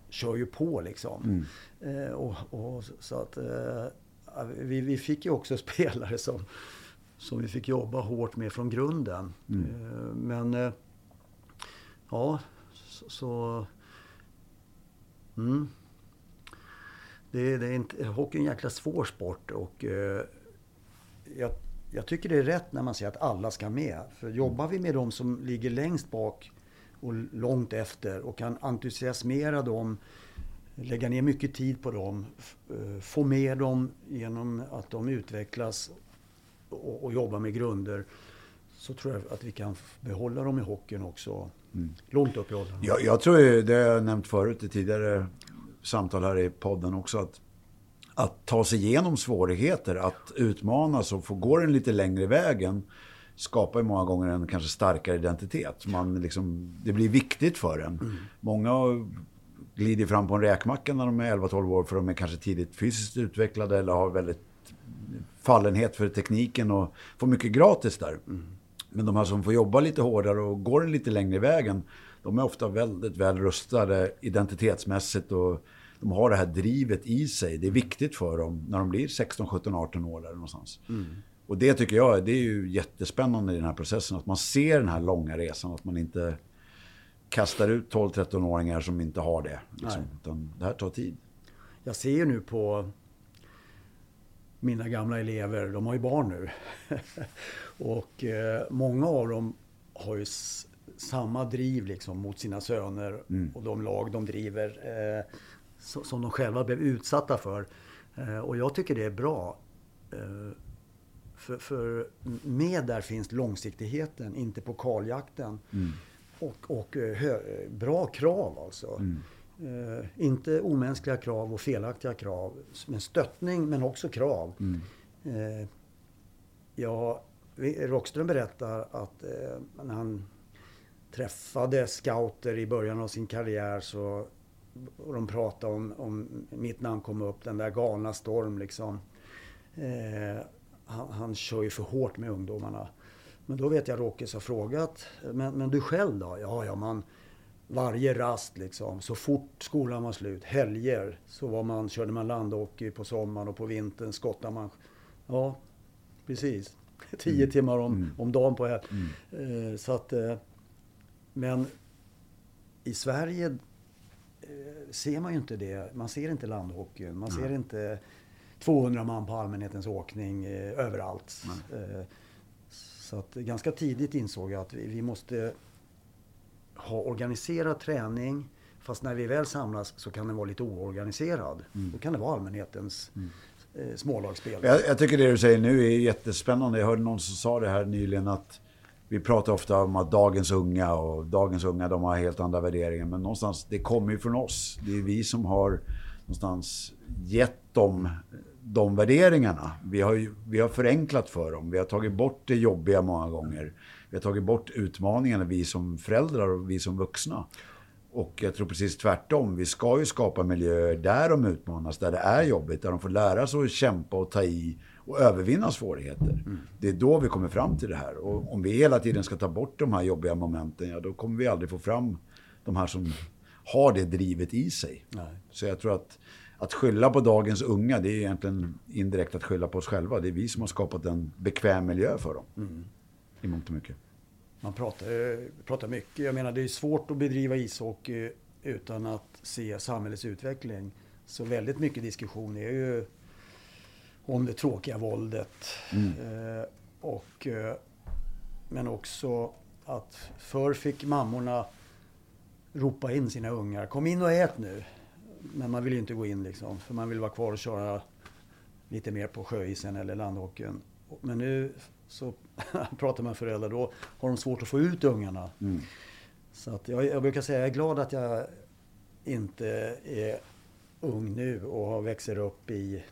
kör ju på liksom. Mm. Eh, och, och, så att eh, vi, vi fick ju också spelare som, som vi fick jobba hårt med från grunden. Mm. Eh, men eh, ja, så... så mm. Det, det är inte, hockey är en jäkla svår sport och eh, jag, jag, tycker det är rätt när man säger att alla ska med. För jobbar vi med de som ligger längst bak och långt efter och kan entusiasmera dem lägga ner mycket tid på dem, eh, få med dem genom att de utvecklas och, och jobbar med grunder så tror jag att vi kan behålla dem i hockeyn också. Mm. Långt upp i åldrarna. Jag, jag tror, det har jag nämnt förut i tidigare samtal här i podden också, att att ta sig igenom svårigheter, att utmanas och få gå den lite längre vägen skapar ju många gånger en kanske starkare identitet. Man liksom, det blir viktigt för en. Mm. Många glider fram på en räkmacka när de är 11-12 år för de är kanske tidigt fysiskt utvecklade eller har väldigt fallenhet för tekniken och får mycket gratis där. Mm. Men de här som får jobba lite hårdare och går en lite längre vägen, de är ofta väldigt väl rustade identitetsmässigt och de har det här drivet i sig. Det är viktigt för dem när de blir 16, 17, 18 år där någonstans. Mm. Och det tycker jag det är ju jättespännande i den här processen. Att man ser den här långa resan. Att man inte kastar ut 12-13-åringar som inte har det. Liksom. Utan det här tar tid. Jag ser ju nu på mina gamla elever, de har ju barn nu. och eh, många av dem har ju samma driv liksom mot sina söner mm. och de lag de driver. Eh, som de själva blev utsatta för. Eh, och jag tycker det är bra. Eh, för, för med där finns långsiktigheten, inte pokaljakten. Mm. Och, och eh, hö, bra krav alltså. Mm. Uh, inte omänskliga krav och felaktiga krav. Men stöttning men också krav. Mm. Uh, ja, Rockström berättar att uh, när han träffade scouter i början av sin karriär så och de pratade om, om mitt namn kom upp, den där galna Storm liksom. Eh, han, han kör ju för hårt med ungdomarna. Men då vet jag Råkes har frågat, men, men du själv då? Ja, ja, man varje rast liksom. Så fort skolan var slut, helger, så var man, körde man landhockey på sommaren och på vintern skottade man. Ja, precis. Tio mm. timmar om, mm. om dagen på ett. Mm. Eh, så att, eh, men i Sverige ser man ju inte det. Man ser inte landhockeyn. Man ser inte 200 man på allmänhetens åkning eh, överallt. Eh, så att ganska tidigt insåg jag att vi, vi måste ha organiserad träning. Fast när vi väl samlas så kan den vara lite oorganiserad. Mm. Då kan det vara allmänhetens mm. eh, smålagsspel. Jag, jag tycker det du säger nu är jättespännande. Jag hörde någon som sa det här nyligen att vi pratar ofta om att dagens unga och dagens unga de har helt andra värderingar. Men någonstans, det kommer ju från oss. Det är vi som har någonstans gett dem de värderingarna. Vi har, ju, vi har förenklat för dem. Vi har tagit bort det jobbiga många gånger. Vi har tagit bort utmaningarna, vi som föräldrar och vi som vuxna. Och jag tror precis tvärtom. Vi ska ju skapa miljöer där de utmanas, där det är jobbigt, där de får lära sig att kämpa och ta i och övervinna svårigheter. Mm. Det är då vi kommer fram till det här. Och om vi hela tiden ska ta bort de här jobbiga momenten, ja då kommer vi aldrig få fram de här som har det drivet i sig. Nej. Så jag tror att att skylla på dagens unga, det är egentligen indirekt att skylla på oss själva. Det är vi som har skapat en bekväm miljö för dem. Mm. I mångt och mycket. Man pratar, pratar mycket. Jag menar, det är svårt att bedriva ishockey utan att se samhällets utveckling. Så väldigt mycket diskussion är ju om det tråkiga våldet. Mm. Eh, och, eh, men också att förr fick mammorna ropa in sina ungar. Kom in och ät nu. Men man vill ju inte gå in liksom. För man vill vara kvar och köra lite mer på sjöisen eller landhockeyn. Men nu så pratar man föräldrar, då har de svårt att få ut ungarna. Mm. Så att jag, jag brukar säga, jag är glad att jag inte är ung nu och växer upp i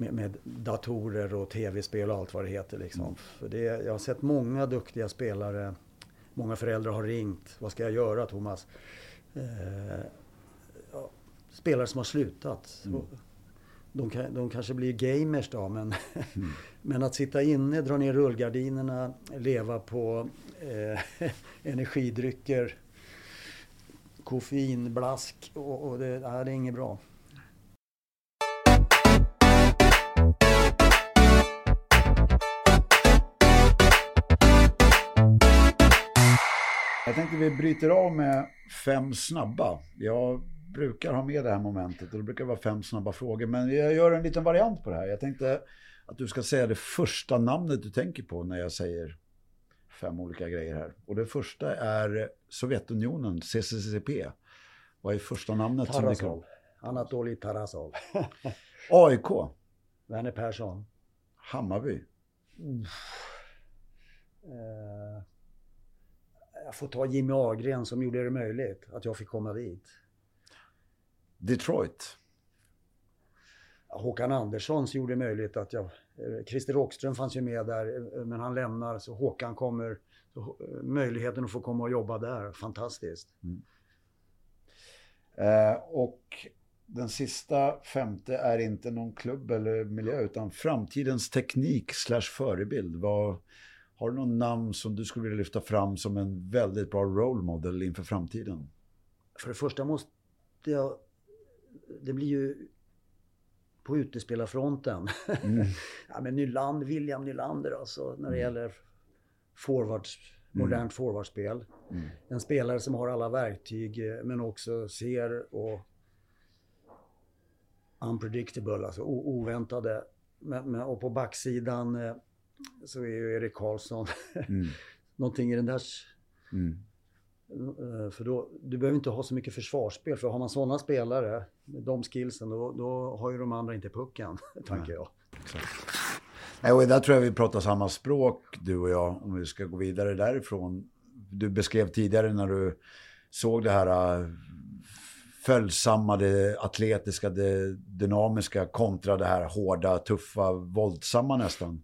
med, med datorer och tv-spel och allt vad det heter. Liksom. Mm. För det, jag har sett många duktiga spelare. Många föräldrar har ringt. Vad ska jag göra Thomas? Eh, spelare som har slutat. Mm. De, kan, de, kanske blir gamers då, men, mm. men att sitta inne, dra ner rullgardinerna, leva på eh, energidrycker, koffeinblask och, och det, det är inget bra. Jag tänkte vi bryter av med fem snabba. Jag brukar ha med det här momentet och det brukar vara fem snabba frågor. Men jag gör en liten variant på det här. Jag tänkte att du ska säga det första namnet du tänker på när jag säger fem olika grejer här. Och det första är Sovjetunionen, CCCP. Vad är första namnet? Tarasov. Anatolij Tarasov. AIK. Werner Persson. Hammarby. Uh, jag får ta Jimmy Agren som gjorde det möjligt att jag fick komma dit. Detroit. Håkan Andersson som gjorde möjligt att jag... eh, Christer Rockström fanns ju med där, eh, men han lämnar så Håkan kommer. Så, eh, möjligheten att få komma och jobba där, fantastiskt. Eh, och den sista femte är inte någon klubb eller miljö utan framtidens teknik slash förebild. Vad, har du någon namn som du skulle vilja lyfta fram som en väldigt bra role model inför framtiden? För det första måste jag... Det blir ju på utespelarfronten. Mm. ja, men Nyland, William Nylander alltså, när det gäller forwards, modernt forwardspel. Mm. En spelare som har alla verktyg eh, men också ser och unpredictable, alltså oväntade. Men, men, och på backsidan eh, så är ju Erik Karlsson Mm. någonting i den där Mm. Eh, För då, du behöver inte ha så mycket försvarsspel. För har man sådana spelare med de skillsen då, då har ju de andra inte pucken, tänker jag. Nej, och där tror jag vi pratar samma språk, du och jag, om vi ska gå vidare därifrån. Du beskrev tidigare när du såg det här äh, följsamma, det atletiska, det dynamiska kontra det här hårda, tuffa, våldsamma nästan.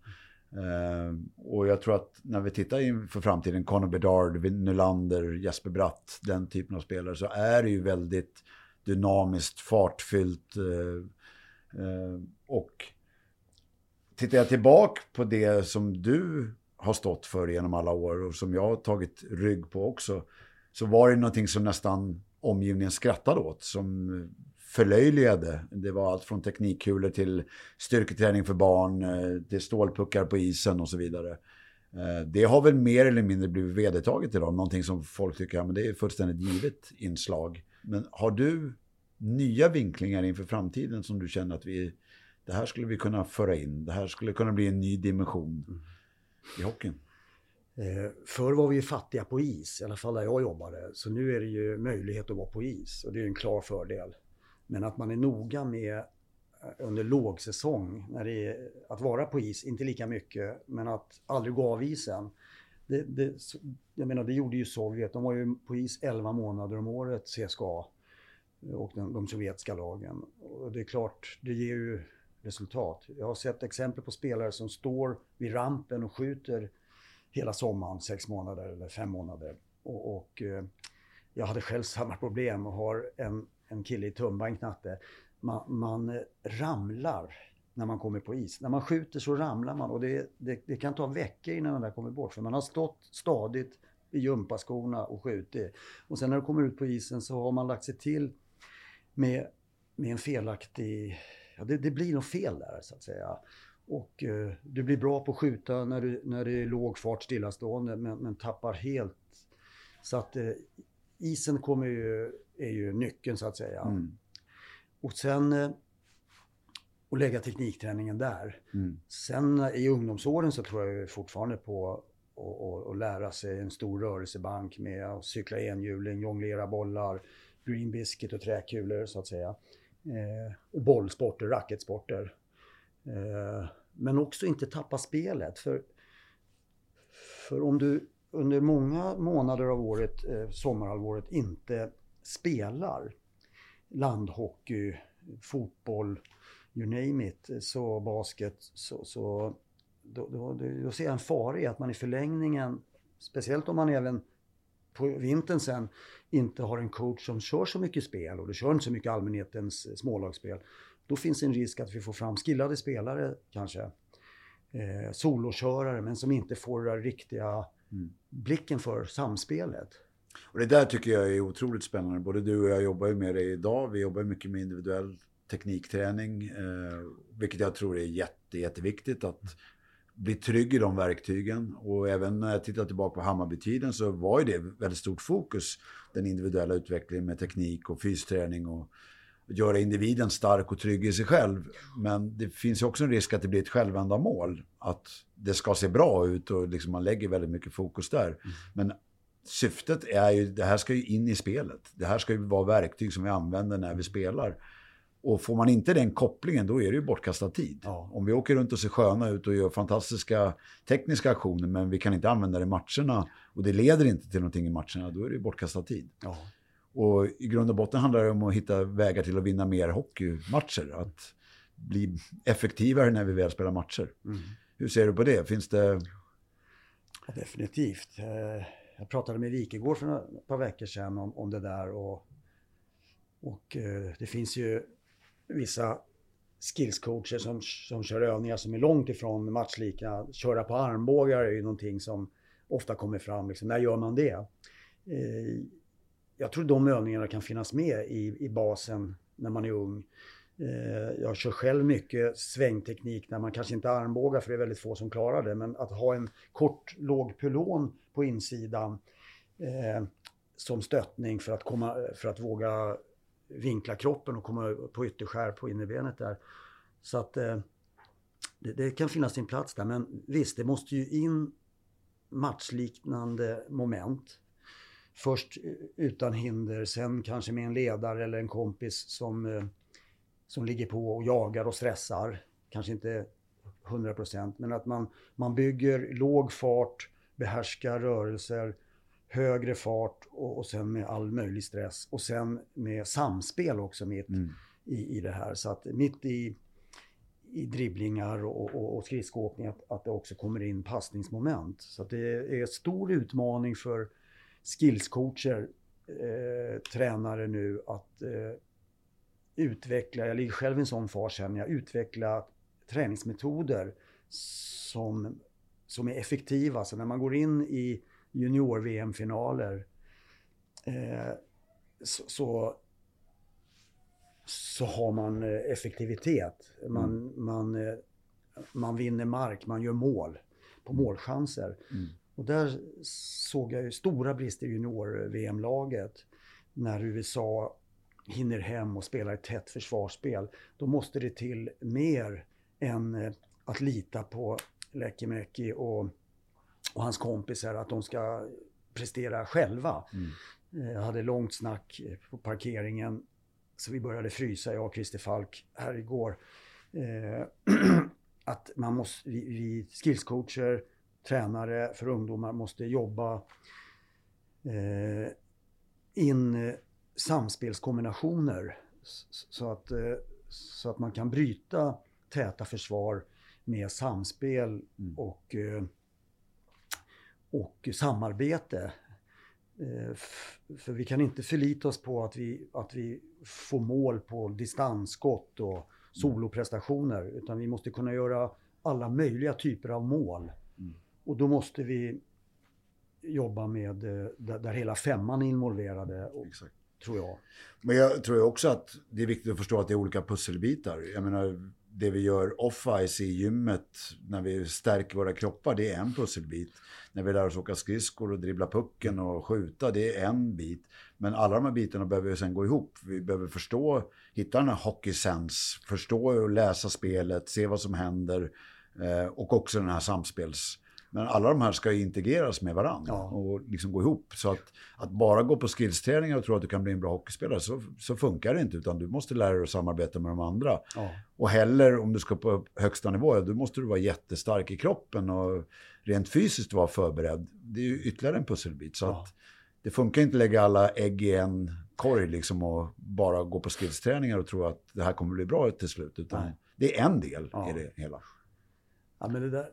Ehm, och jag tror att när vi tittar inför framtiden, Conor Bedard, Nylander, Jesper Bratt, den typen av spelare, så är det ju väldigt dynamiskt, fartfyllt eh, eh, och tittar jag tillbaka på det som du har stått för genom alla år och som jag har tagit rygg på också, så var det någonting som nästan omgivningen skrattade åt, som förlöjligade. Det var allt från teknikkulor till styrketräning för barn, eh, till stålpuckar på isen och så vidare. Eh, det har väl mer eller mindre blivit vedertaget idag, någonting som folk tycker ja, men det är fullständigt givet inslag. Men har du nya vinklingar inför framtiden som du känner att vi det här skulle vi kunna föra in. Det här skulle kunna bli en ny dimension i hockeyn. Eh, förr var vi fattiga på is, i alla fall där jag jobbade. Så nu är det ju möjlighet att vara på is och det är ju en klar fördel. Men att man är noga med eh, under lågsäsong, när det är, att vara på is, inte lika mycket, men att aldrig gå av isen. Det, det, jag menar, det gjorde ju Sovjet. De var ju på is 11 månader om året, CSKA och de, de sovjetiska lagen. Och det är klart, det ger ju resultat. Jag har sett exempel på spelare som står vid rampen och skjuter hela sommaren, sex månader eller fem månader. Och, och eh, jag hade själv samma problem och har en, en kille i Tumba, en knatte. Man, man eh, ramlar när man kommer på is. När man skjuter så ramlar man och det, det, det kan ta veckor innan den där kommer bort. För man har stått stadigt i gympaskorna och skjutit. Och sen när du kommer ut på isen så har man lagt sig till med, med en felaktig... Ja, det, det blir något fel där så att säga. Och eh, du blir bra på att skjuta när, du, när det är låg fart stillastående men, men tappar helt. Så att eh, isen kommer ju, är ju nyckeln så att säga. Mm. Och sen eh, och lägga teknikträningen där. Mm. Sen eh, i ungdomsåren så tror jag fortfarande på att och, och lära sig en stor rörelsebank med att cykla enhjuling, jonglera bollar, green biscuit och träkulor så att säga. Eh, och bollsporter, racketsporter. Eh, men också inte tappa spelet. För, för om du under många månader av året, eh, sommarhalvåret, inte spelar landhockey, fotboll, you name it, så basket, så, så då, då, då, ser jag en fara i att man i förlängningen, speciellt om man även på vintern sen inte har en coach som kör så mycket spel och du kör inte så mycket allmänhetens eh, smålagsspel. Då finns en risk att vi får fram skillade spelare kanske. Eh, solokörare men som inte får det riktiga Mm. blicken för samspelet. Och det där tycker jag är otroligt spännande. Både du och jag jobbar ju med det idag. Vi jobbar mycket med individuell teknikträning, eh, vilket jag tror är jätte, jätteviktigt att bli trygg i de verktygen. Och även när jag tittar tillbaka på Hammarbytiden så var ju det väldigt stort fokus, den individuella utvecklingen med teknik och fysträning och göra individen stark och trygg i sig själv. Men det finns ju också en risk att det blir ett självändamål. Att det ska se bra ut och liksom man lägger väldigt mycket fokus där. Men syftet är ju, det här ska ju in i spelet. Det här ska ju vara verktyg som vi använder när vi spelar. Och får man inte den kopplingen, då är det ju bortkastad tid. Ja. Om vi åker runt och ser sköna ut och gör fantastiska tekniska aktioner, men vi kan inte använda det i matcherna och det leder inte till någonting i matcherna, då är det ju bortkastad tid. Ja. Och i grund och botten handlar det om att hitta vägar till att vinna mer hockeymatcher. Att bli effektivare när vi väl spelar matcher. Mm. Hur ser du på det? Finns det... Ja, definitivt. Eh, jag pratade med Wikegård för ett par veckor sedan om, om det där och, och eh, det finns ju vissa skillscoacher som, som kör övningar som är långt ifrån matchlika. Köra på armbågar är ju någonting som ofta kommer fram. Liksom. När gör man det? Jag tror de övningarna kan finnas med i, i basen när man är ung. Eh, jag kör själv mycket svängteknik när man kanske inte armbågar för det är väldigt få som klarar det. Men att ha en kort låg pylon på insidan eh, som stöttning för att, komma, för att våga vinkla kroppen och komma på ytterskär på innerbenet där. Så att eh, det, det, kan finnas sin plats där. Men visst, det måste ju in matchliknande moment. Först utan hinder, sen kanske med en ledare eller en kompis som, eh, som ligger på och jagar och stressar. Kanske inte 100% men att man, man bygger låg fart, behärskar rörelser, högre fart och, och sen med all möjlig stress. Och sen med samspel också mitt mm. i, i det här. Så att mitt i, i dribblingar och, och, och skridskoåkning att, att det också kommer in passningsmoment. Så att det är en stor utmaning för skillscoacher, eh, tränare nu att eh, utveckla, jag ligger själv i en sån fas känner jag, utveckla träningsmetoder som, som är effektiva. Så när man går in i junior-VM-finaler eh, så, så, så, har man eh, effektivitet. Man, mm. man, eh, man vinner mark, man gör mål på målchanser. Mm. Och där såg jag ju stora brister i junior-VM-laget. När USA hinner hem och spelar ett tätt försvarsspel. Då måste det till mer än eh, att lita på Lekimäki och och hans kompisar att de ska prestera själva. Mm. Jag hade långt snack på parkeringen så vi började frysa, jag och Christer Falk, här igår. Eh, att man måste, vi, vi skillscoacher, tränare för ungdomar måste jobba eh, in samspelskombinationer så att, eh, så att man kan bryta täta försvar med samspel mm. och eh, och samarbete. Eh, för vi kan inte förlita oss på att vi, att vi får mål på distansskott och soloprestationer. Utan vi måste kunna göra alla möjliga typer av mål. Och då måste vi jobba med eh, där, där hela femman är involverade. Och. Tror jag. Men jag tror också att det är viktigt att förstå att det är olika pusselbitar. Jag menar, det vi gör off-ice i gymmet när vi stärker våra kroppar, det är en pusselbit. När vi lär oss åka skridskor och dribbla pucken och skjuta, det är en bit. Men alla de här bitarna behöver sen gå ihop. Vi behöver förstå, hitta den här hockeysens, förstå och läsa spelet, se vad som händer eh, och också den här samspels men alla de här ska integreras med varandra ja. och liksom gå ihop. Så att, att bara gå på skillsträningar och tro att du kan bli en bra hockeyspelare, så, så funkar det inte. Utan du måste lära dig att samarbeta med de andra. Ja. Och heller, om du ska på högsta nivå, då måste du vara jättestark i kroppen och rent fysiskt vara förberedd. Det är ju ytterligare en pusselbit. Så ja. att det funkar inte att lägga alla ägg i en korg liksom och bara gå på skillsträningar och tro att det här kommer bli bra till slut. Utan Nej. det är en del i det hela. Ja, men det där,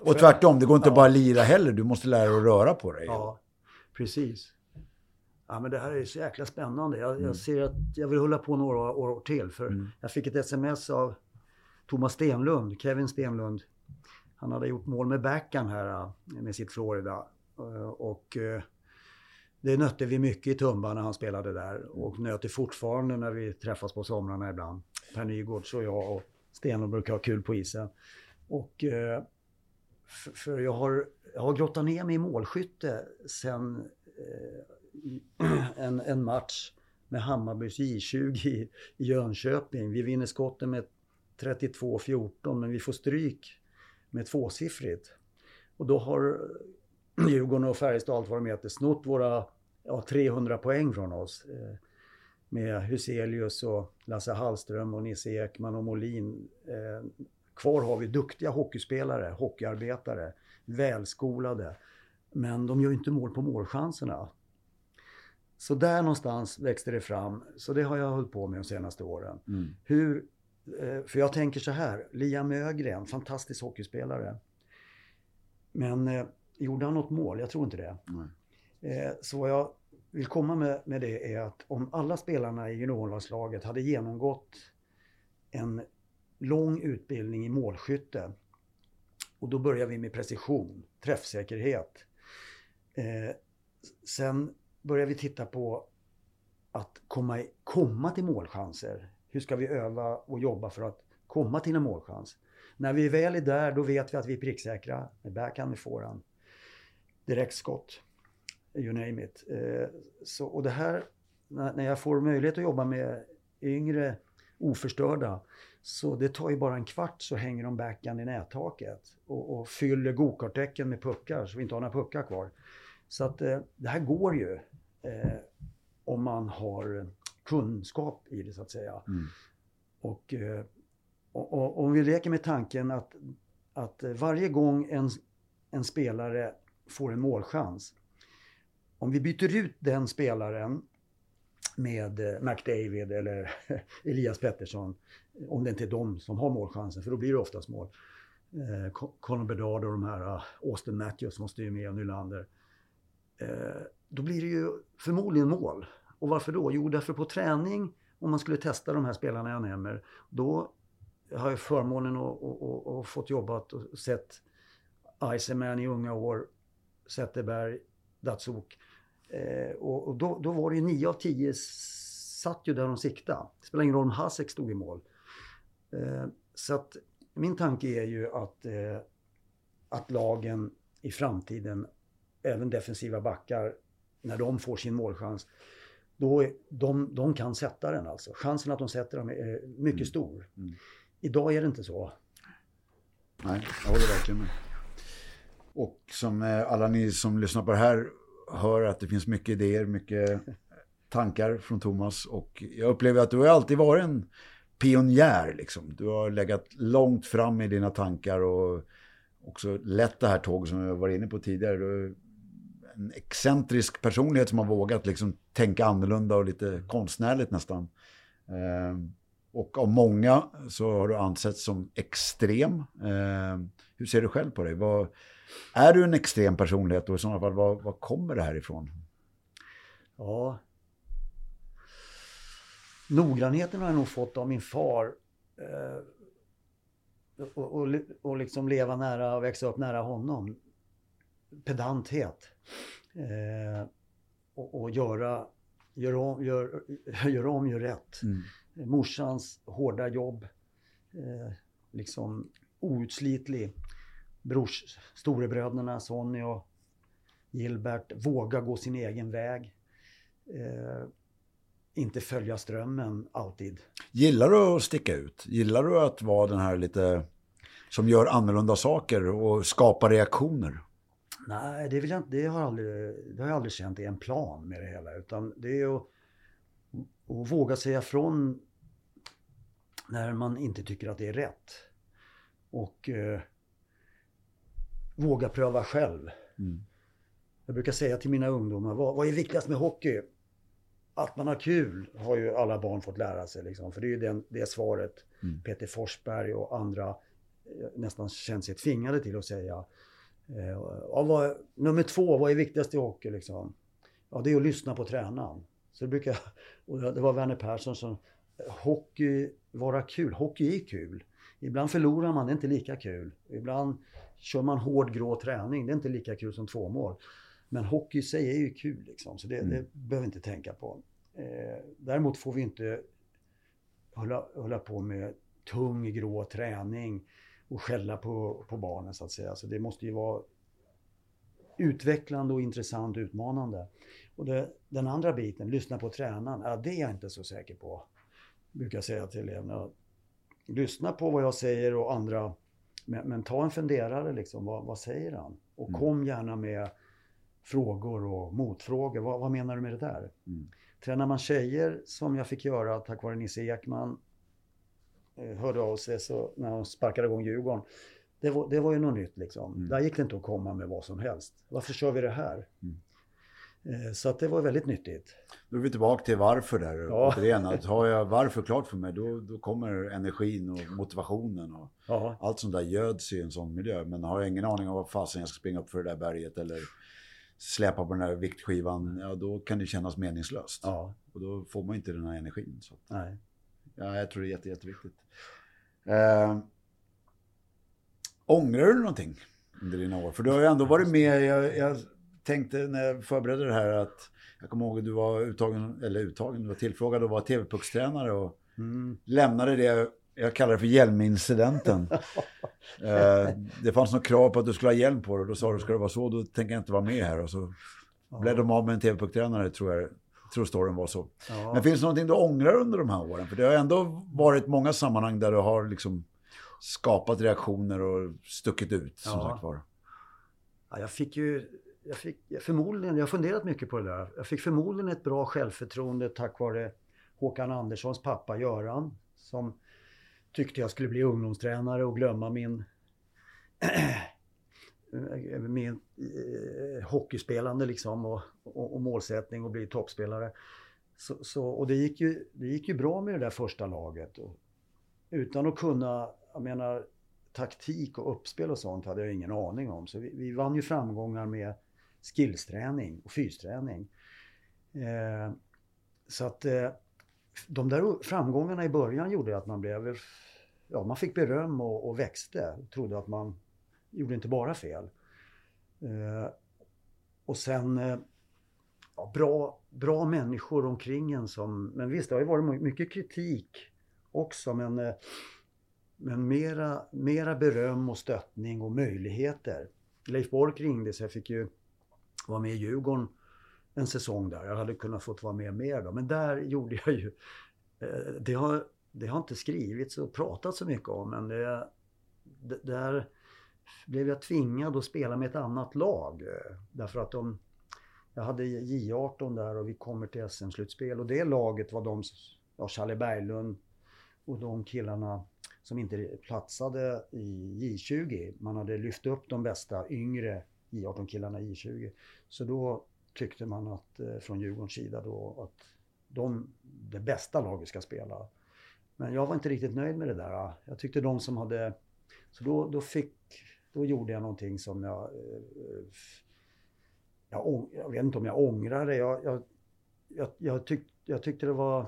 och tvärtom, det går inte ja. bara lira heller. Du måste lära dig att röra på dig. Ja, precis. Ja, men det här är så jäkla spännande. Jag, mm. jag ser att jag vill hålla på några år till. För mm. jag fick ett sms av Thomas Stenlund, Kevin Stenlund. Han hade gjort mål med backhand här äh, med sitt Florida. Äh, och äh, det nötte vi mycket i Tumba när han spelade där. Och nöter fortfarande när vi träffas på somrarna ibland. Per Nygårds och jag och Stenlund brukar ha kul på isen. Och för, för jag, har, jag har grottat ner mig i målskytte sen eh, en, en match med Hammarbys J20 i, i Jönköping. Vi vinner skotten med 32-14 men vi får stryk med tvåsiffrigt. Och då har Djurgården och Färjestad, allt vad de heter, snott våra ja, 300 poäng från oss. Eh, med Huselius och Lasse Hallström och Nisse Ekman och Molin. Eh, Kvar har vi duktiga hockeyspelare, hockeyarbetare, välskolade. Men de gör inte mål på målchanserna. Så där någonstans växte det fram. Så det har jag hållit på med de senaste åren. Mm. Hur Eh, för jag tänker så här, Liam Ögren, fantastisk hockeyspelare. Men eh, gjorde han något mål? Jag tror inte det. Eh, så vad jag vill komma med, med det är att om alla spelarna i juniorlandslaget hade genomgått en lång utbildning i målskytte och då börjar vi med precision, träffsäkerhet. Eh, sen börjar vi titta på att komma, komma till målchanser. Hur ska vi öva och jobba för att komma till en målchans? När vi väl är där, då vet vi att vi är pricksäkra med backhand, med forehand. Direktskott, you name it. Eh, så, och det här, när jag får möjlighet att jobba med yngre oförstörda, så det tar ju bara en kvart så hänger de backhand i nättaket och, och fyller gokartdäcken med puckar så vi inte har några puckar kvar. Så att eh, det här går ju eh, om man har kunskap i det så att säga. Mm. Och, eh, och, och, om vi leker med tanken att, att varje gång en, en spelare får en målchans. Om vi byter ut den spelaren med eh, McDavid eller Elias Pettersson. Om det inte är de som har målchansen, för då blir det oftast mål. Eh, Conor Bedard och de här, eh, Austin Matthews måste ju med och Nylander. Eh, då blir det ju förmodligen mål. Och varför då? Jo, därför på träning, om man skulle testa de här spelarna jag nämner, då har jag förmånen att och, och, fått jobbat och sett Iceman i unga år, Zetterberg, Datsuk. Eh, och, och då, då, var det ju 9 av 10 satt ju där de siktade. Det spelar ingen roll om Hasek stod i mål. Eh, så att min tanke är ju att, eh, att lagen i framtiden, även defensiva backar, när de får sin målchans, då är, de, de kan sätta den alltså. Chansen att de sätter den är mycket mm. stor. Mm. Idag är det inte så. Nej, jag håller verkligen med. Och som eh, alla ni som lyssnar på det här hör att det finns mycket idéer, mycket tankar från Thomas. Och jag upplever att du har alltid varit en pionjär. Liksom. Du har legat långt fram i dina tankar och också lett det här tåget som jag var inne på tidigare. Du är en excentrisk personlighet som har vågat liksom, tänka annorlunda och lite konstnärligt nästan. Ehm, och av många så har du ansetts som extrem. Ehm, hur ser du själv på det? Vad, är du en extrem personlighet och i sådana fall, var, var kommer det här ifrån? Ja. Noggrannheten har jag nog fått av min far. Eh, och, och, och liksom leva nära och växa upp nära honom. Pedanthet. Eh, och, och göra, gör om, gör, gör om, gör rätt. Mm. Morsans hårda jobb. Eh, liksom outslitlig brors, storebröderna Sonny och Gilbert våga gå sin egen väg. Eh, inte följa strömmen alltid. Gillar du att sticka ut? Gillar du att vara den här lite som gör annorlunda saker och skapar reaktioner? Nej, det, vill jag, det, har, aldrig, det har jag aldrig känt är en plan med det hela. Utan det är att, att våga säga från när man inte tycker att det är rätt. Och eh, våga pröva själv. Mm. Jag brukar säga till mina ungdomar, vad, vad, är viktigast med hockey? Att man har kul har ju alla barn fått lära sig. Liksom. För det är ju den, det svaret mm. Peter Forsberg och andra eh, nästan känt sig tvingade till att säga. Eh, ja, vad, nummer två, vad är viktigast i hockey? Liksom? Ja, det är att lyssna på tränaren. Så det brukar, och det var Werner Persson som, hockey, vara kul. Hockey är kul. Ibland förlorar man, det är inte lika kul. Ibland kör man hård grå träning, det är inte lika kul som två mål. Men hockey i sig är ju kul liksom, så det, mm. det behöver vi inte tänka på. Eh, däremot får vi inte hålla, hålla på med tung grå träning och skälla på, på barnen så att säga. Så det måste ju vara utvecklande och intressant och utmanande. Och det, den andra biten, lyssna på tränaren, ja, det är jag inte så säker på. Brukar jag säga till eleverna. Lyssna på vad jag säger och andra men, men, ta en funderare liksom, vad, vad säger han? Och mm. kom gärna med frågor och motfrågor. Vad, vad menar du med det där? Mm. Tränar man tjejer, som jag fick göra tack vare Nisse Ekman, eh, hörde av sig så, när han sparkade igång Djurgården. Det var, det var ju något nytt liksom. Mm. Där gick det inte att komma med vad som helst. Varför kör vi det här? Mm. Eh, så att det var väldigt nyttigt. Då är vi tillbaka till varför där. Ja. Återigen, att har jag varför klart för mig då, då kommer energin och motivationen och ja. allt sånt där göds i en sån miljö. Men har jag ingen aning om vad fasen jag ska springa upp för det där berget eller släpa på den där viktskivan, ja då kan det kännas meningslöst. Ja. Och då får man inte den här energin. Så. Nej. Ja, jag tror det är jätte, jätteviktigt. Eh, ångrar du någonting under dina år? För du har ju ändå varit med, jag, jag tänkte när jag förberedde det här att jag kommer ihåg att du var uttagen, eller uttagen, du var tillfrågad att vara TV-puckstränare och mm. lämnade det, jag kallar det för hjälmincidenten. eh, det fanns något krav på att du skulle ha hjälm på dig och då sa du, ska det vara så, då tänker jag inte vara med här. Och så blev de av med en TV-pucktränare, tror jag tror storyn var så. Ja. Men finns det någonting du ångrar under de här åren? För det har ändå varit många sammanhang där du har liksom skapat reaktioner och stuckit ut, som ja. sagt var. Ja, jag fick ju jag fick förmodligen, jag har funderat mycket på det där. Jag fick förmodligen ett bra självförtroende tack vare Håkan Anderssons pappa Göran. Som tyckte jag skulle bli ungdomstränare och glömma min, min eh, hockeyspelande liksom och, och, och, målsättning och bli toppspelare. Så, så, och det gick, ju, det gick ju bra med det där första laget. Och, utan att kunna, jag menar taktik och uppspel och sånt hade jag ingen aning om. Så vi, vi vann ju framgångar med skillsträning och fysträning. Eh, så att eh, de där framgångarna i början gjorde att man blev, ja man fick beröm och, och växte. Trodde att man gjorde inte bara fel. Eh, och sen eh, ja, bra, bra människor omkring en som, men visst det har ju varit mycket kritik också men, eh, men mera, mera beröm och stöttning och möjligheter. Leif Bork ringde så jag fick ju var med i Djurgården en säsong där. Jag hade kunnat fått vara med mer då. Men där gjorde jag ju... Eh, det har, det har inte skrivits och pratats så mycket om men det, det, där blev jag tvingad att spela med ett annat lag. Eh, därför att de... Jag hade J18 där och vi kommer till SM-slutspel och det laget var de... Ja, Charlie Berglund och de killarna som inte platsade i J20. Man hade lyft upp de bästa yngre J18-killarna i J20. Så då tyckte man att eh, från Djurgårdens sida då att de, det bästa laget ska spela. Men jag var inte riktigt nöjd med det där. Jag tyckte de som hade... Så då, då fick... Då gjorde jag någonting som jag... Eh, jag, jag vet inte om jag ångrar det. Jag, jag, jag, jag, tyck, jag tyckte det var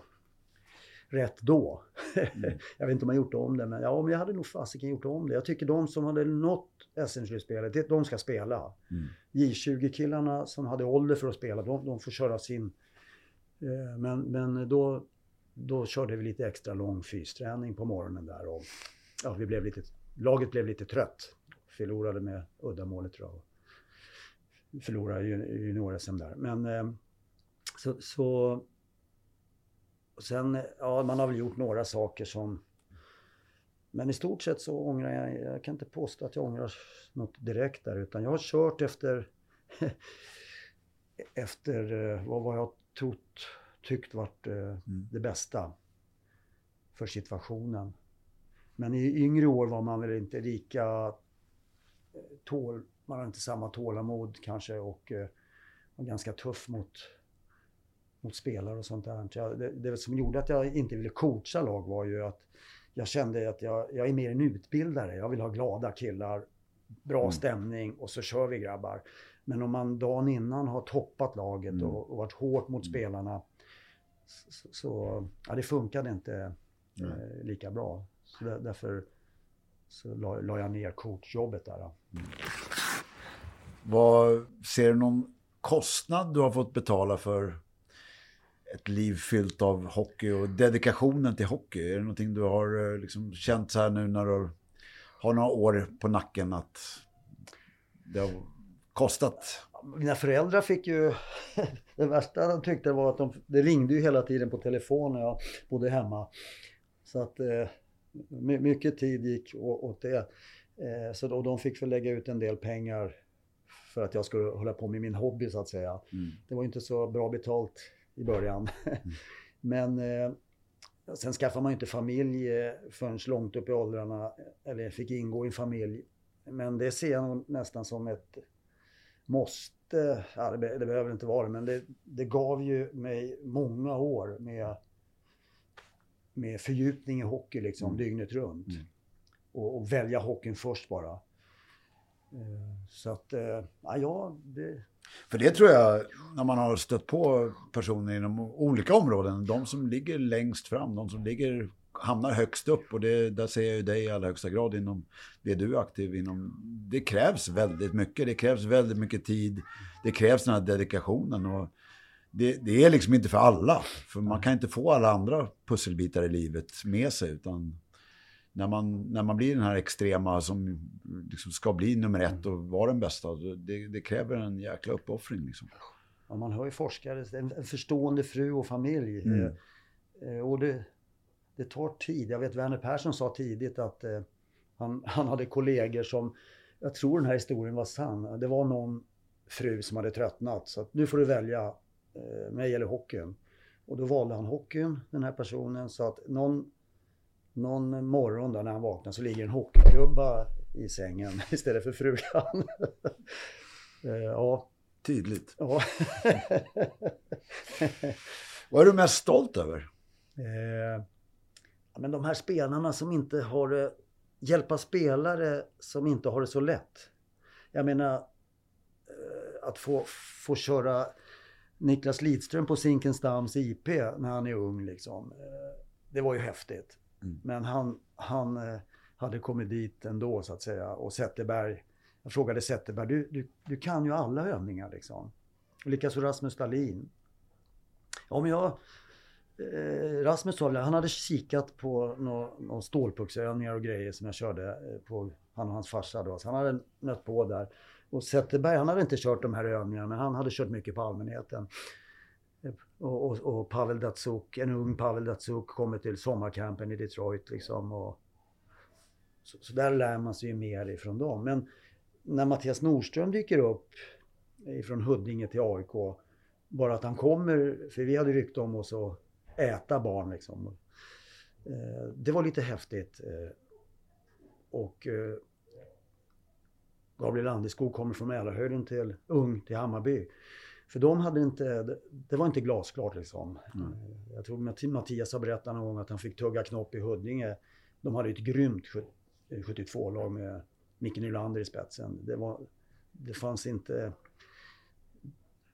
rätt då. Mm. jag vet inte om jag gjort om det, men ja, men jag hade nog fasiken gjort om det. Jag tycker de som hade nått SM-slutspelet, de ska spela. Mm. J20-killarna som hade ålder för att spela, de, de får köra sin. Eh, men, men då, då körde vi lite extra lång fysträning på morgonen där och ja, vi blev lite, laget blev lite trött. Förlorade med uddamålet tror jag. Förlorade junior-SM där. Men eh, så, så och sen, ja man har väl gjort några saker som... Men i stort sett så ångrar jag, jag kan inte påstå att jag ångrar något direkt där utan jag har kört efter... efter eh, vad jag trott, tyckt varit eh, mm. det bästa för situationen. Men i yngre år var man väl inte lika eh, tål, man har inte samma tålamod kanske och var ganska tuff mot mot spelare och sånt där. Det, det som gjorde att jag inte ville coacha lag var ju att jag kände att jag, jag är mer en utbildare. Jag vill ha glada killar, bra mm. stämning och så kör vi grabbar. Men om man dagen innan har toppat laget mm. och, och varit hårt mot mm. spelarna så, så, ja, det funkade inte eh, lika bra. Så där, därför så la, la, jag ner coachjobbet där. Mm. Vad, ser du någon kostnad du har fått betala för ett liv fyllt av hockey och dedikationen till hockey? Är det någonting du har eh, liksom känt så här nu när du har några år på nacken att det har kostat? Mina föräldrar fick ju... det värsta de tyckte var att de, det ringde ju hela tiden på telefon när jag bodde hemma. Så att eh, mycket tid gick åt det. Eh, så då, de fick väl lägga ut en del pengar för att jag skulle hålla på med min hobby så att säga. Mm. Det var inte så bra betalt i början. Mm. Men eh, sen skaffade man ju inte familj eh, förrän långt upp i åldrarna, eller fick ingå i en familj. Men det ser jag nästan som ett måste, ja, det, det behöver inte vara men det, det gav ju mig många år med, med fördjupning i hockey liksom mm. dygnet runt. Mm. Och, och, välja hockeyn först bara. Eh, så att, eh, ja, det... För det tror jag, när man har stött på personer inom olika områden, de som ligger längst fram, de som ligger hamnar högst upp och det, där ser jag ju dig i allra högsta grad inom det du är aktiv inom. Det krävs väldigt mycket, det krävs väldigt mycket tid, det krävs den här dedikationen och det, det är liksom inte för alla. För man kan inte få alla andra pusselbitar i livet med sig utan när man, när man blir den här extrema som liksom ska bli nummer ett och vara den bästa, det, det kräver en jäkla uppoffring. Liksom. Ja, man hör ju forskare, en, förstående fru och familj. Mm. Eh, och det, det tar tid. Jag vet Werner Persson sa tidigt att eh, han, han hade kollegor som, jag tror den här historien var sann, det var någon fru som hade tröttnat så att nu får du välja eh, mig eller hockeyn. Och då valde han hockeyn, den här personen, så att någon, någon morgon då när han vaknar så ligger en hockeyklubba i sängen istället för frugan. eh, ja. Tydligt. Ja. Vad är du mest stolt över? Eh, men de här spelarna som inte har det, hjälpa spelare som inte har det så lätt. Jag menar, eh, att få, få köra Niklas Lidström på Zinkensdamms IP när han är ung liksom. Eh, det var ju häftigt. Mm. Men han, han eh, hade kommit dit ändå så att säga. Och Zetterberg, jag frågade Zetterberg, du, du, du kan ju alla övningar liksom. Likaså Rasmus Dahlin. Om jag eh, Rasmus sa han hade kikat på några nå stålpucksövningar och grejer som jag körde eh, på han och hans farsa då. Så han hade nött på där. Och Zetterberg, han hade inte kört de här övningarna, men han hade kört mycket på allmänheten. Och, och, och Pavel Datsuk, en ung Pavel Datsuk kommer till sommarcampen i Detroit liksom. Och, så, så, där lär man sig ju mer ifrån dem. Men när Mattias Nordström dyker upp ifrån Huddinge till AIK, bara att han kommer, för vi hade rykte om oss att äta barn liksom. Eh, det var lite häftigt. Eh, och eh, Gabriel Landeskog kommer från Mälarhöjden till Ung till Hammarby. För de hade inte, det var inte glasklart liksom. Mm. Jag tror Mattias har berättat någon gång att han fick tugga knopp i Huddinge. De hade ett grymt 72-lag med Micke Nylander i spetsen. Det, var, det fanns inte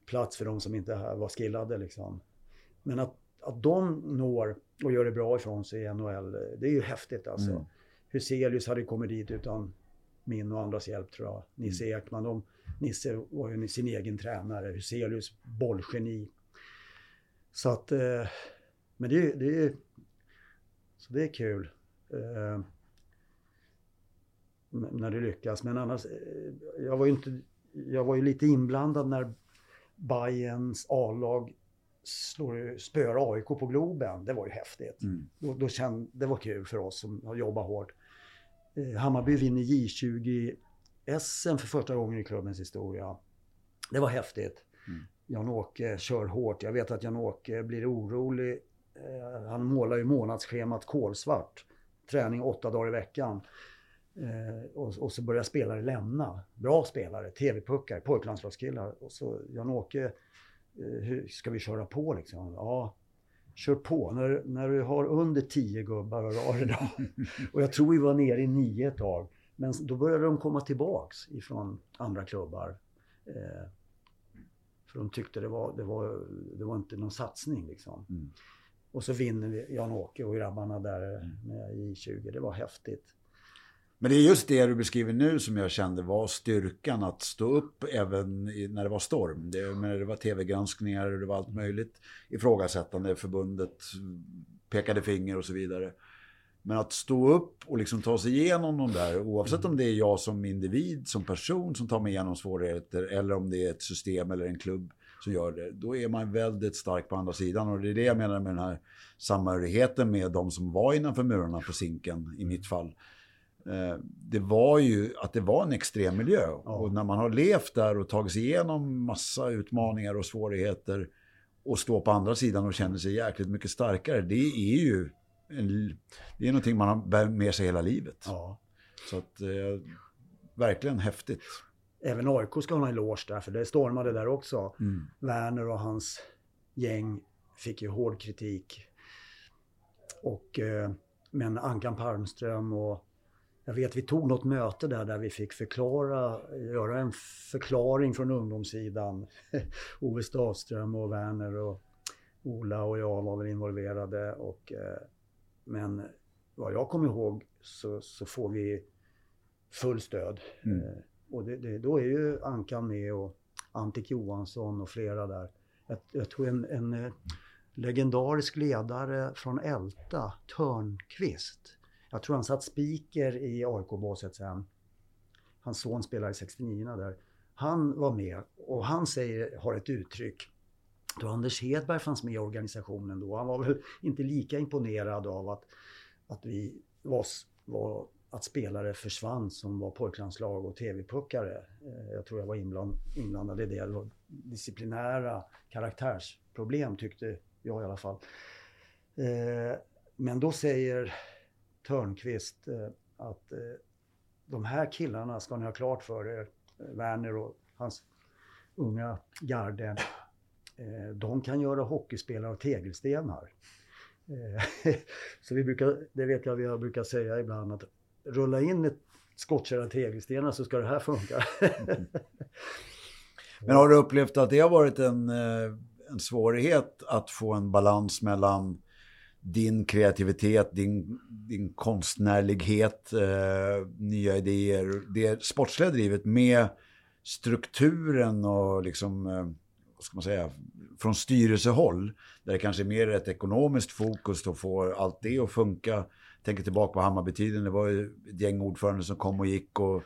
plats för de som inte var skillade liksom. Men att att de når och gör det bra ifrån sig i NHL, det är ju häftigt alltså. Mm. Huselius hade kommit dit utan min och andras hjälp tror jag. Nisse mm. Ekman, de, Nisse var ju sin egen tränare. Huselius, bollgeni. Så att, eh, men det, det, är, så det är kul. Eh, när det lyckas. Men annars, eh, jag var ju inte, jag var ju lite inblandad när Bayerns A-lag slår, spöar AIK på Globen. Det var ju häftigt. Mm. Då, då känd, det var kul för oss som har jobbat hårt. Eh, Hammarby vinner J20 SM för första gången i klubbens historia. Det var häftigt. Mm. Jan-Åke kör hårt. Jag vet att Jan-Åke blir orolig. Eh, han målar ju månadsschemat kolsvart. Träning åtta dagar i veckan. Eh, och, och, så börjar spelare lämna. Bra spelare, TV-puckar, pojklandslagskillar. Och så Jan-Åke Eh, hur ska vi köra på liksom? Ja, kör på. När, när du har under tio gubbar och rör idag. och jag tror vi var nere i nio ett tag. Men då började de komma tillbaks ifrån andra klubbar. Eh, för de tyckte det var, det var, det var inte någon satsning liksom. Mm. Och så vinner vi Jan-Åke och grabbarna där mm. med I20. Det var häftigt. Men det är just det du beskriver nu som jag kände var styrkan att stå upp även när det var storm. Det, det var tv-granskningar och det var allt möjligt ifrågasättande. Förbundet pekade finger och så vidare. Men att stå upp och liksom ta sig igenom de där, oavsett om det är jag som individ, som person som tar mig igenom svårigheter eller om det är ett system eller en klubb som gör det. Då är man väldigt stark på andra sidan och det är det jag menar med den här samhörigheten med de som var innanför murarna på Zinken i mitt fall. Eh, det var ju att det var en extrem miljö. Och när man har levt där och tagit sig igenom massa utmaningar och svårigheter och står på andra sidan och känner sig jäkligt mycket starkare. Det är ju en, det är någonting man har med sig hela livet. Ja. Så att, eh, verkligen häftigt. även AIK ska ha en eloge där, för det stormade där också. Mm. Werner och hans gäng fick ju hård kritik. Och, eh, men Ankan Palmström och jag vet vi tog något möte där där vi fick förklara, göra en förklaring från ungdomssidan. Ove Stavström och Werner och Ola och jag var väl involverade. Och, eh, men vad jag kommer ihåg så, så får vi full stöd. Mm. Eh, och det, det, då är ju Ankan med och Antik Johansson och flera där. Jag, jag tror en, en eh, legendarisk ledare från Älta, Törnqvist. Jag tror han satt speaker i AIK-båset sen. Hans son spelar i 69 där. Han var med och han säger, har ett uttryck. Då Anders Hedberg fanns med i organisationen då. Han var väl inte lika imponerad av att, att vi var, var att spelare försvann som var pojklandslag och TV-puckare. Eh, jag tror jag var inbland, inblandad i det. det var disciplinära karaktärsproblem tyckte jag i alla fall. Eh, men då säger Törnqvist eh, att de här killarna ska ni ha klart för er, Werner och hans unga garde, Eh, de kan göra hockeyspelare av tegelstenar. Eh, Så vi brukar, det vet jag vi har brukat säga ibland, att rulla in ett skottkärra tegelstenar så ska det här funka. Men har du upplevt att det har varit en, eh, en svårighet att få en balans mellan din kreativitet, din, din konstnärlighet, eh, nya idéer, det sportsliga drivet med strukturen och liksom, eh, ska man säga, från styrelsehåll, där det kanske är mer ett ekonomiskt fokus att få allt det att funka. Tänker tillbaka på Hammarbytiden, det var ju ett gäng ordförande som kom och gick och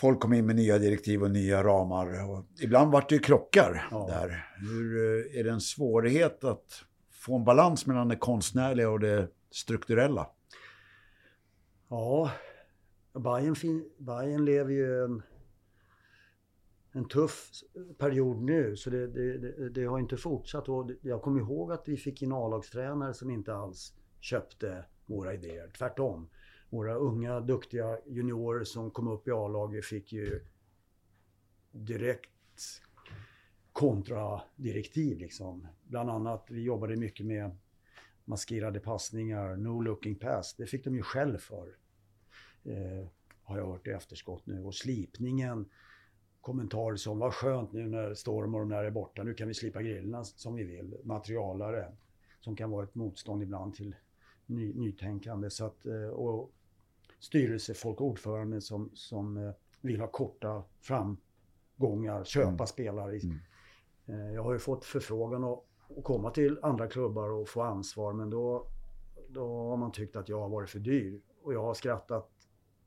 folk kom in med nya direktiv och nya ramar. Och ibland vart det ju krockar Ja. där. Hur, eh, är det en svårighet att få en balans mellan det konstnärliga och det strukturella? Ja, Bayern, Bayern lever ju en, tuff period nu så det, det, det, det har inte fortsatt. Och jag kommer ihåg att vi fick in A-lagstränare som inte alls köpte våra idéer. Tvärtom. Våra unga duktiga juniorer som kom upp i A-laget fick ju direkt kontradirektiv liksom. Bland annat, vi jobbade mycket med maskerade passningar, no looking pass. Det fick de ju själv för. Eh, har jag hört i efterskott nu. Och slipningen, kommentarer som vad skönt nu när Storm och de där är borta. Nu kan vi slipa grillorna som vi vill. Materialare som kan vara ett motstånd ibland till ny, nytänkande. Så att, eh, och styrelsefolk och ordförande som, som eh, vill ha korta framgångar, köpa Mm. spelare. i- Mm. Eh, Jag har ju fått förfrågan att, att komma till andra klubbar och få ansvar men då, då har man tyckt att jag har varit för dyr. Och jag har skrattat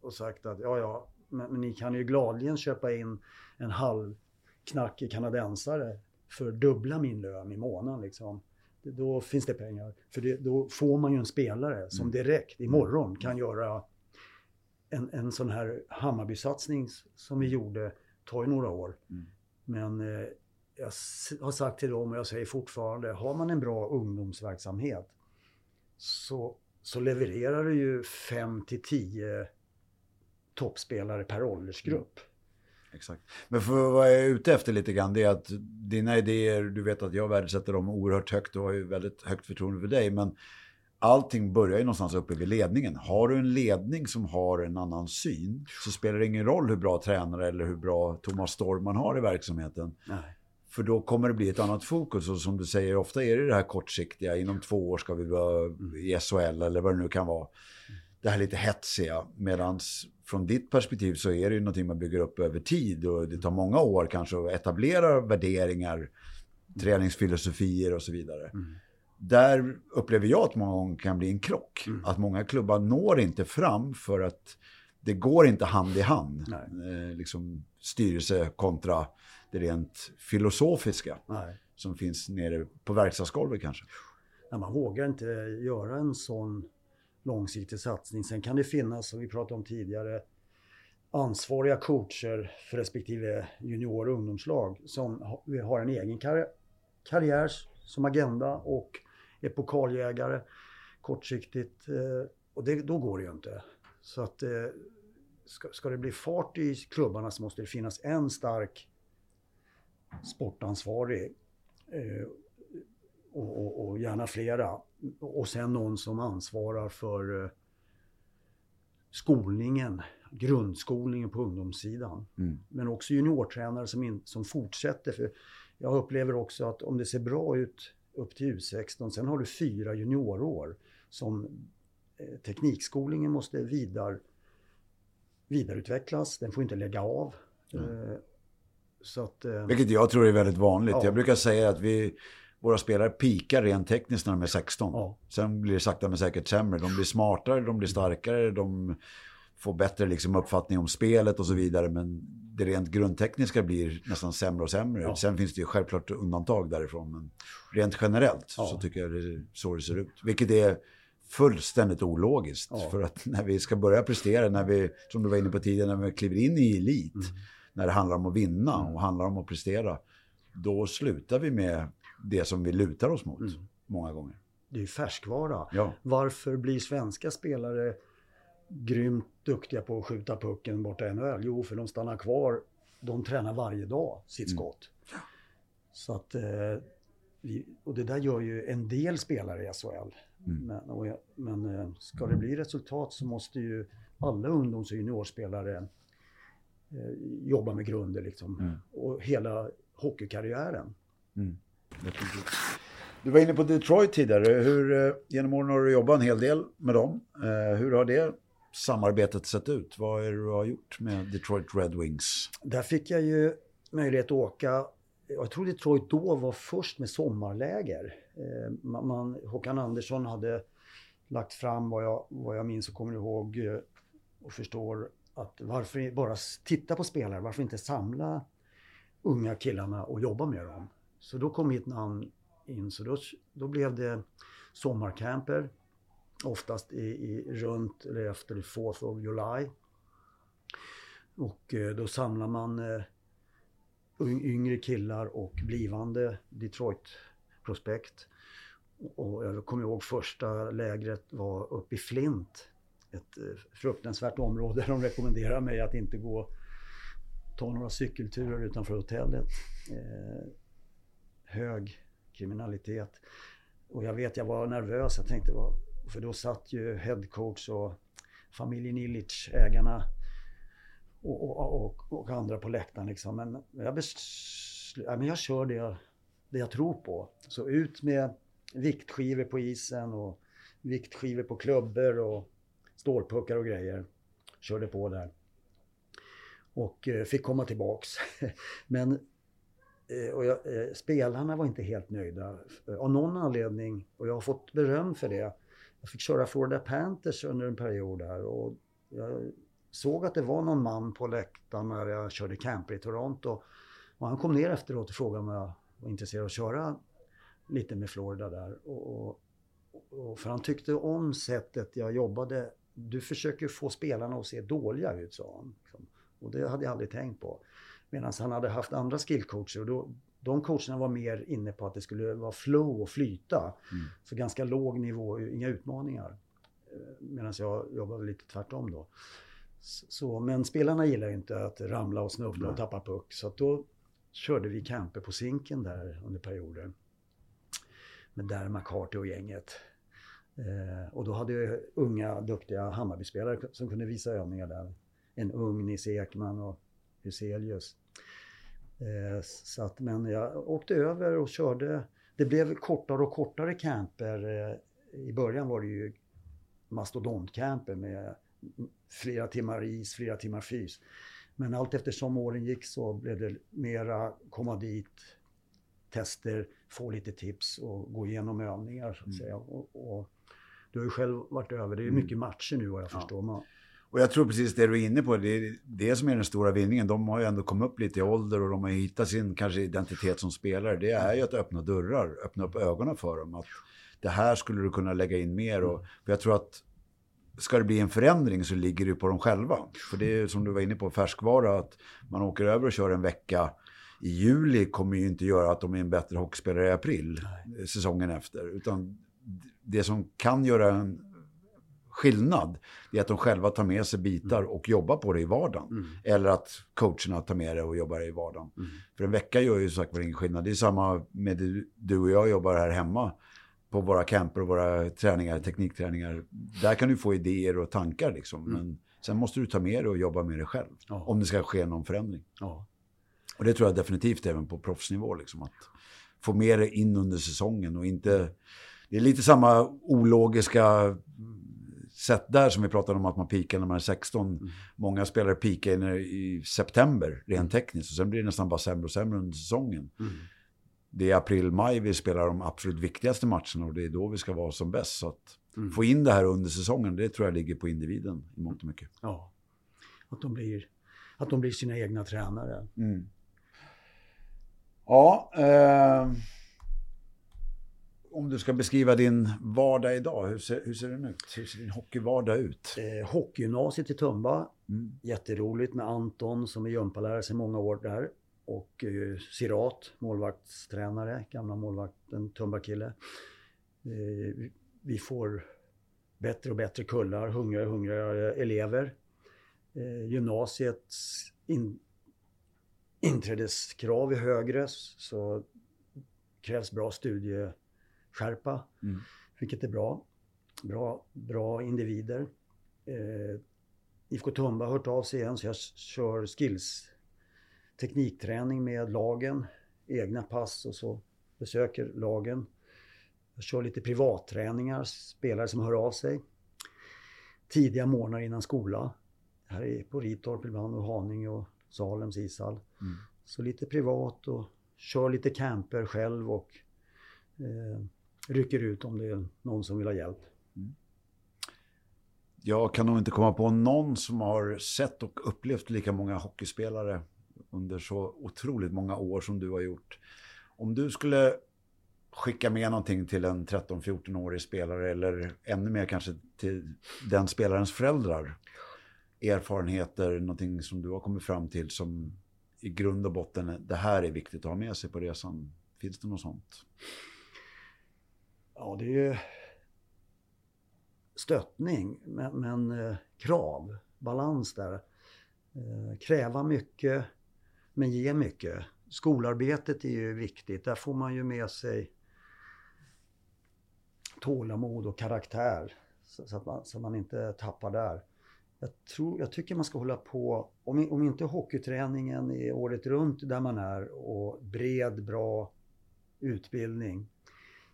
och sagt att ja, ja, men, ni kan ju gladeligen köpa in en halvknackig kanadensare för dubbla min lön i månaden liksom. Då finns det pengar. För det, då får man ju en spelare som Mm. direkt imorgon kan göra en, en sån här Hammarby-satsning som vi gjorde, tar ju några år. Mm. Men eh, jag har sagt till dem och jag säger fortfarande, har man en bra ungdomsverksamhet så, så levererar du ju 5 till 10 toppspelare per åldersgrupp. Exakt. Men för vad jag är ute efter lite grann det är att dina idéer, du vet att jag värdesätter dem oerhört högt och har ju väldigt högt förtroende för dig. Men allting börjar ju någonstans uppe vid ledningen. Har du en ledning som har en annan syn så spelar det ingen roll hur bra tränare eller hur bra Thomas Storm man har i verksamheten. Nej. För då kommer det bli ett annat fokus och som du säger, ofta är det det här kortsiktiga. Inom två år ska vi vara i SHL eller vad det nu kan vara. Det här lite hetsiga. Medan från ditt perspektiv så är det ju någonting man bygger upp över tid och det tar många år kanske att etablera värderingar, träningsfilosofier och så vidare. Mm. Där upplever jag att många gånger kan bli en krock. Att många klubbar når inte fram för att det går inte hand i hand. Eh, liksom styrelse kontra det rent filosofiska Nej. som finns nere på verkstadsgolvet kanske. Nej, man vågar inte göra en sån långsiktig satsning. Sen kan det finnas, som vi pratade om tidigare, ansvariga coacher för respektive junior och ungdomslag som har en egen karri- karriär som agenda och är pokaljägare kortsiktigt. Eh, och det, då går det ju inte. Så att eh, ska, ska det bli fart i klubbarna så måste det finnas en stark sportansvarig. Eh, Eh, och, och, och, gärna flera. Och sen någon som ansvarar för eh, skolningen, grundskolningen på ungdomssidan. Mm. Men också juniortränare som, in, som fortsätter. För jag upplever också att om det ser bra ut upp till U16, sen har du fyra juniorår som eh, teknikskolningen måste vidare vidareutvecklas, den får inte lägga av. Mm. Så att, eh, Vilket jag tror är väldigt vanligt. Ja. Jag brukar säga att vi, våra spelare pikar rent tekniskt när de är 16. Ja. Sen blir det sakta men säkert sämre. De blir smartare, de blir starkare, de får bättre liksom, uppfattning om spelet och så vidare. Men det rent grundtekniska blir nästan sämre och sämre. Ja. Sen finns det ju självklart undantag därifrån. Men rent generellt så tycker jag det är så det ser ut. Vilket är fullständigt ologiskt. Ja. För att när vi ska börja prestera, när vi, som du var inne på tidigare, när vi kliver in i elit, mm. när det handlar om att vinna mm. och handlar om att prestera, då slutar vi med det som vi lutar oss mot mm. många gånger. Det är ju färskvara. Ja. Varför blir svenska spelare grymt duktiga på att skjuta pucken borta i NHL? Jo, för de stannar kvar. De tränar varje dag sitt mm. skott. Så att, eh, och det där gör ju en del spelare i SHL. Mm. Men, och, men eh, ska det bli resultat så måste ju alla ungdoms och juniorspelare eh, jobba med grunder liksom. Mm. Och hela hockeykarriären. Mm. Du var inne på Detroit tidigare. Hur, eh, genom åren har du jobbat en hel del med dem. Eh, hur har det samarbetet sett ut? Vad är det du har gjort med Detroit Red Wings? Där fick jag ju möjlighet att åka jag tror Detroit då var först med sommarläger. Eh, man, Håkan Andersson hade lagt fram vad jag, vad jag minns och kommer ihåg och förstår att varför bara titta på spelare, varför inte samla unga killarna och jobba med dem? Så då kom mitt namn in, så då, då blev det sommarcamper, oftast i, i runt eller efter 4th of July. Och eh, då samlar man eh, yngre killar och blivande Detroit-prospekt. Och jag kommer ihåg första lägret var uppe i Flint. Ett eh, fruktansvärt område. De rekommenderar mig att inte gå ta några cykelturer utanför hotellet. Eh, hög kriminalitet. Och jag vet, jag var nervös. Jag tänkte, för då satt ju headcoach och familjen Illich, ägarna, och, och, och, och, andra på läktaren. Liksom. Men jag, besl- ja, men jag kör det jag, det jag tror på. Så ut med viktskivor på isen och viktskivor på klubbor och stålpuckar och grejer. Körde på där. Och eh, fick komma tillbaks. men Eh, och jag, eh, spelarna var inte helt nöjda. Eh, av någon anledning, och jag har fått beröm för det. Jag fick köra Florida Panthers under en period där. Och jag såg att det var någon man på läktaren när jag körde camper i Toronto. Och han kom ner efteråt och frågade om jag var intresserad av att köra lite med Florida där. Och, och, och, för han tyckte om sättet jag jobbade. Du försöker få spelarna att se dåliga ut, sa han. Liksom. Och det hade jag aldrig tänkt på. Medan han hade haft andra skillcoacher och då, de coacherna var mer inne på att det skulle vara flow och flyta. Mm. Så ganska låg nivå, inga utmaningar. Eh, medan jag jobbade lite tvärtom då. Så, men spelarna gillar inte att ramla och snubbla och tappa puck. Så då körde vi camper på Zinken där under perioder. Med där McCarthy och gänget. Eh, och då hade jag unga duktiga Hammarby-spelare som kunde visa övningar där. En ung Nisse Ekman och Huselius. Eh, så att, men jag åkte över och körde. Det blev kortare och kortare camper. Eh, I början var det ju mastodontcamper med flera timmar is, flera timmar fys. Men allt eftersom åren gick så blev det mera komma dit, tester, få lite tips och gå igenom övningar så att mm. säga. Och, och, du har ju själv varit över, det är mm. mycket matcher nu vad jag ja. förstår. Man. Och jag tror precis det du är inne på, det är det som är den stora vinningen. De har ju ändå kommit upp lite i ålder och de har hittat sin kanske identitet som spelare. Det är ju att öppna dörrar, öppna upp ögonen för dem. Att det här skulle du kunna lägga in mer. Och, för jag tror att ska det bli en förändring så ligger det på dem själva. För det är som du var inne på, färskvara, att man åker över och kör en vecka i juli kommer ju inte göra att de är en bättre hockeyspelare i april, säsongen efter. Utan det som kan göra en skillnad. Det är att de själva tar med sig bitar Mm. och jobbar på det i vardagen. Eller att coacherna tar med det och jobbar i vardagen. Mm. För en vecka gör ju sagt var ingen skillnad. Det är samma med det du och jag jobbar här hemma. På våra camper och våra träningar, teknikträningar. Där kan du få idéer och tankar liksom. Men sen måste du ta med det och jobba med det själv. Mm. Ja. Om det ska ske någon förändring. Ja. Och det tror jag definitivt även på proffsnivå. Liksom, att få med det in under säsongen och inte... Det är lite samma ologiska sätt där som vi pratade om att man pikar när man är 16. Många spelare pikar i september rent tekniskt och sen blir det nästan bara sämre och sämre under säsongen. Mm. Det är april-maj vi spelar de absolut viktigaste matcherna och det är då vi ska vara som bäst. Så att Mm. få in det här under säsongen, det tror jag ligger på individen i mångt och mycket. ja. Att de blir, att de blir sina egna tränare. Mm. Ja, eh, om du ska beskriva din vardag idag, hur ser, hur ser den ut? Hur ser din hockeyvardag ut? Eh, hockeygymnasiet i Tumba. Mm. Jätteroligt med Anton som är gympalärare sedan många år där. Och eh, Sirat, målvaktstränare, gamla målvakten, Tumba-kille. Eh, vi- får bättre och bättre kullar, hungrigare och hungrigare elever. Eh, gymnasiets in, inträdeskrav är högre så krävs bra studieskärpa, Mm. vilket är bra. Bra, bra individer. Eh, IFK Tumba har hört av sig igen så jag kör skills teknikträning med lagen, egna pass och så besöker lagen. Jag kör lite privatträningar, spelare som hör av sig. Tidiga morgnar innan skola. Här är på Ritorp ibland och Haninge och Salems ishall. Mm. Så lite privat och kör lite camper själv och eh, rycker ut om det är någon som vill ha hjälp. Mm. Jag kan nog inte komma på någon som har sett och upplevt lika många hockeyspelare under så otroligt många år som du har gjort. Om du skulle skicka med någonting till en 13-14-årig spelare eller ännu mer kanske till den spelarens föräldrar. Erfarenheter, någonting som du har kommit fram till som i grund och botten, det här är viktigt att ha med sig på resan. Finns det något sånt? Ja, det är ju stöttning, men, men eh, krav, balans där. Eh, kräva mycket, men ge mycket. Skolarbetet är ju viktigt. Där får man ju med sig tålamod och karaktär. Så, så, att, man, så man inte tappar där. Jag, tror, jag tycker man ska hålla på, om, om inte hockeyträningen är året runt där man är och bred, bra utbildning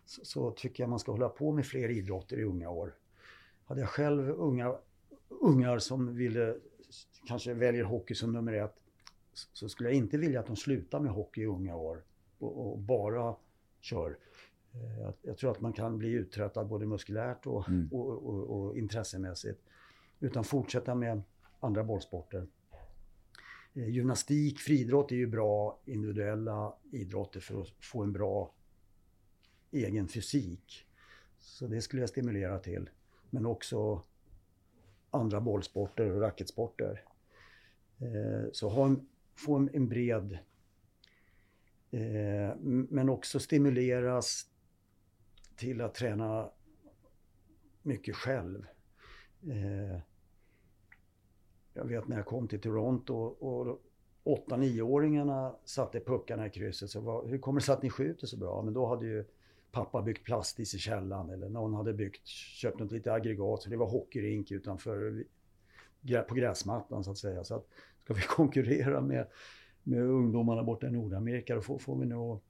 så, så tycker jag man ska hålla på med fler idrotter i unga år. Hade jag själv unga, ungar som ville, kanske väljer hockey som nummer ett, så- skulle jag inte vilja att de slutar med hockey i unga år och, och bara kör. Eh, Jag, jag tror att man kan bli uttröttad både muskulärt och, Mm. och, och, och intressemässigt. Utan fortsätta med andra bollsporter. Eh, Gymnastik, friidrott är ju bra individuella idrotter för att få en bra egen fysik. Så det skulle jag stimulera till. Men också andra bollsporter och racketsporter. Eh, så ha en, få en, bred... Eh, men också stimuleras till att träna mycket själv. Eh, jag vet när jag kom till Toronto och 8-9-åringarna satte puckarna i krysset. Så var, hur kommer det sig att ni skjuter så bra? Men då hade ju pappa byggt plastis i källaren eller någon hade byggt, köpt något litet aggregat. Så det var hockeyrink utanför på gräsmattan så att säga. Så att ska vi konkurrera med, med ungdomarna borta i Nordamerika då får, får vi nog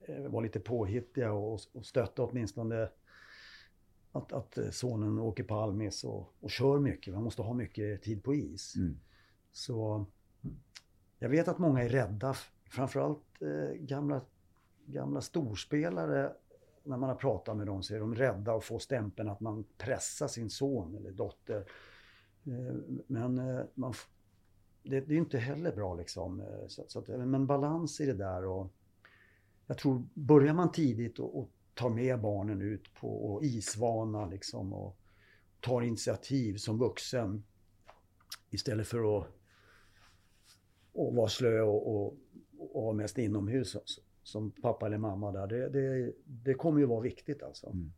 eh, vara lite påhittiga och, och stötta åtminstone att, att eh, sonen åker på Almis och, och kör mycket. Man måste ha mycket tid på is. Mm. Så jag vet att många är rädda, framförallt eh, gamla, gamla storspelare. När man har pratat med dem så är de rädda att få stämpeln att man pressar sin son eller dotter. Eh, men eh, man, det, det är inte heller bra liksom. Eh, så, så att, men balans i det där och jag tror, börjar man tidigt och, och tar med barnen ut på och isvana liksom och tar initiativ som vuxen istället för att, att vara slö och, och, och vara mest inomhus så, som pappa eller mamma där. Det, det, det kommer ju vara viktigt alltså. Mm.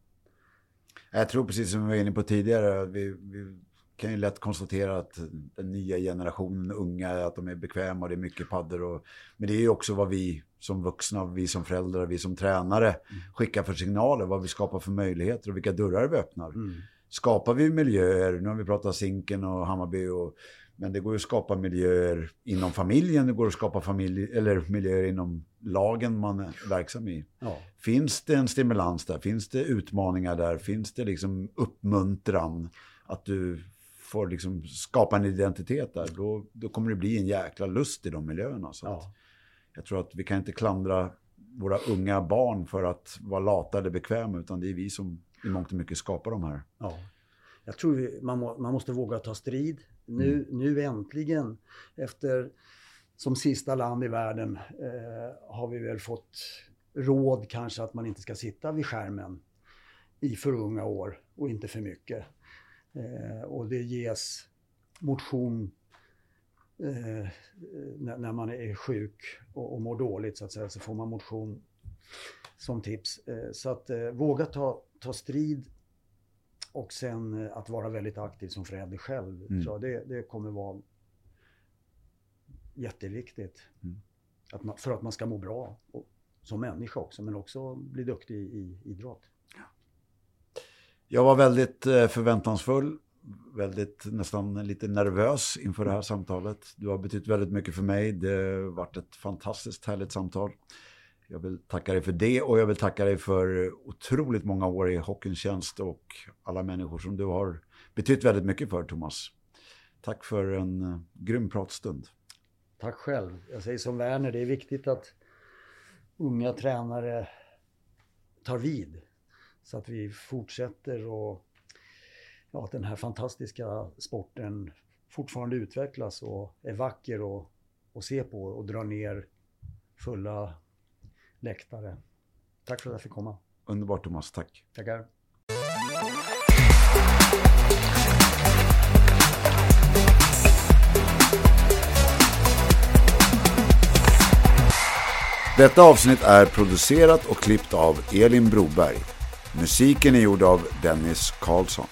Jag tror precis som vi var inne på tidigare, vi, vi kan ju lätt konstatera att den nya generationen unga, att de är bekväma och det är mycket paddor. Och, men det är ju också vad vi som vuxna, vi som föräldrar, vi som tränare mm. skickar för signaler, vad vi skapar för möjligheter och vilka dörrar vi öppnar. Mm. Skapar vi miljöer, nu har vi pratat Zinken och Hammarby och men det går att skapa miljöer inom familjen, det går att skapa familj, eller miljöer inom lagen man är verksam i. Ja. Finns det en stimulans där? Finns det utmaningar där? Finns det liksom uppmuntran? Att du får liksom skapa en identitet där, då, då kommer det bli en jäkla lust i de miljöerna. Så ja. Jag tror att vi kan inte klandra våra unga barn för att vara lata eller bekväma, utan det är vi som i mångt och mycket skapar de här. Ja. Jag tror vi, man, må, man måste våga ta strid. Nu, mm. nu äntligen, efter som sista land i världen, eh, har vi väl fått råd kanske att man inte ska sitta vid skärmen i för unga år och inte för mycket. Eh, och det ges motion eh, när, när, man är sjuk och, och mår dåligt så att säga, så får man motion som tips. Eh, så att eh, våga ta, ta strid och sen eh, att vara väldigt aktiv som förälder själv. Mm. Så det, det kommer vara jätteviktigt. Mm. Att man, för att man ska må bra och, som människa också, men också bli duktig i, i idrott. Jag var väldigt eh, förväntansfull, väldigt nästan lite nervös inför det här samtalet. Du har betytt väldigt mycket för mig. Det har varit ett fantastiskt härligt samtal. Jag vill tacka dig för det och jag vill tacka dig för otroligt många år i hockeyns tjänst och alla människor som du har betytt väldigt mycket för, Thomas. Tack för en eh, grym pratstund. Tack själv. Jag säger som Werner, det är viktigt att unga tränare tar vid. Så att vi fortsätter och ja, att den här fantastiska sporten fortfarande utvecklas och är vacker att, att se på och dra ner fulla läktare. Tack för att jag fick komma. Underbart Thomas, tack. Tackar. Detta avsnitt är producerat och klippt av Elin Broberg. Musiken är gjord av Dennis Karlsson.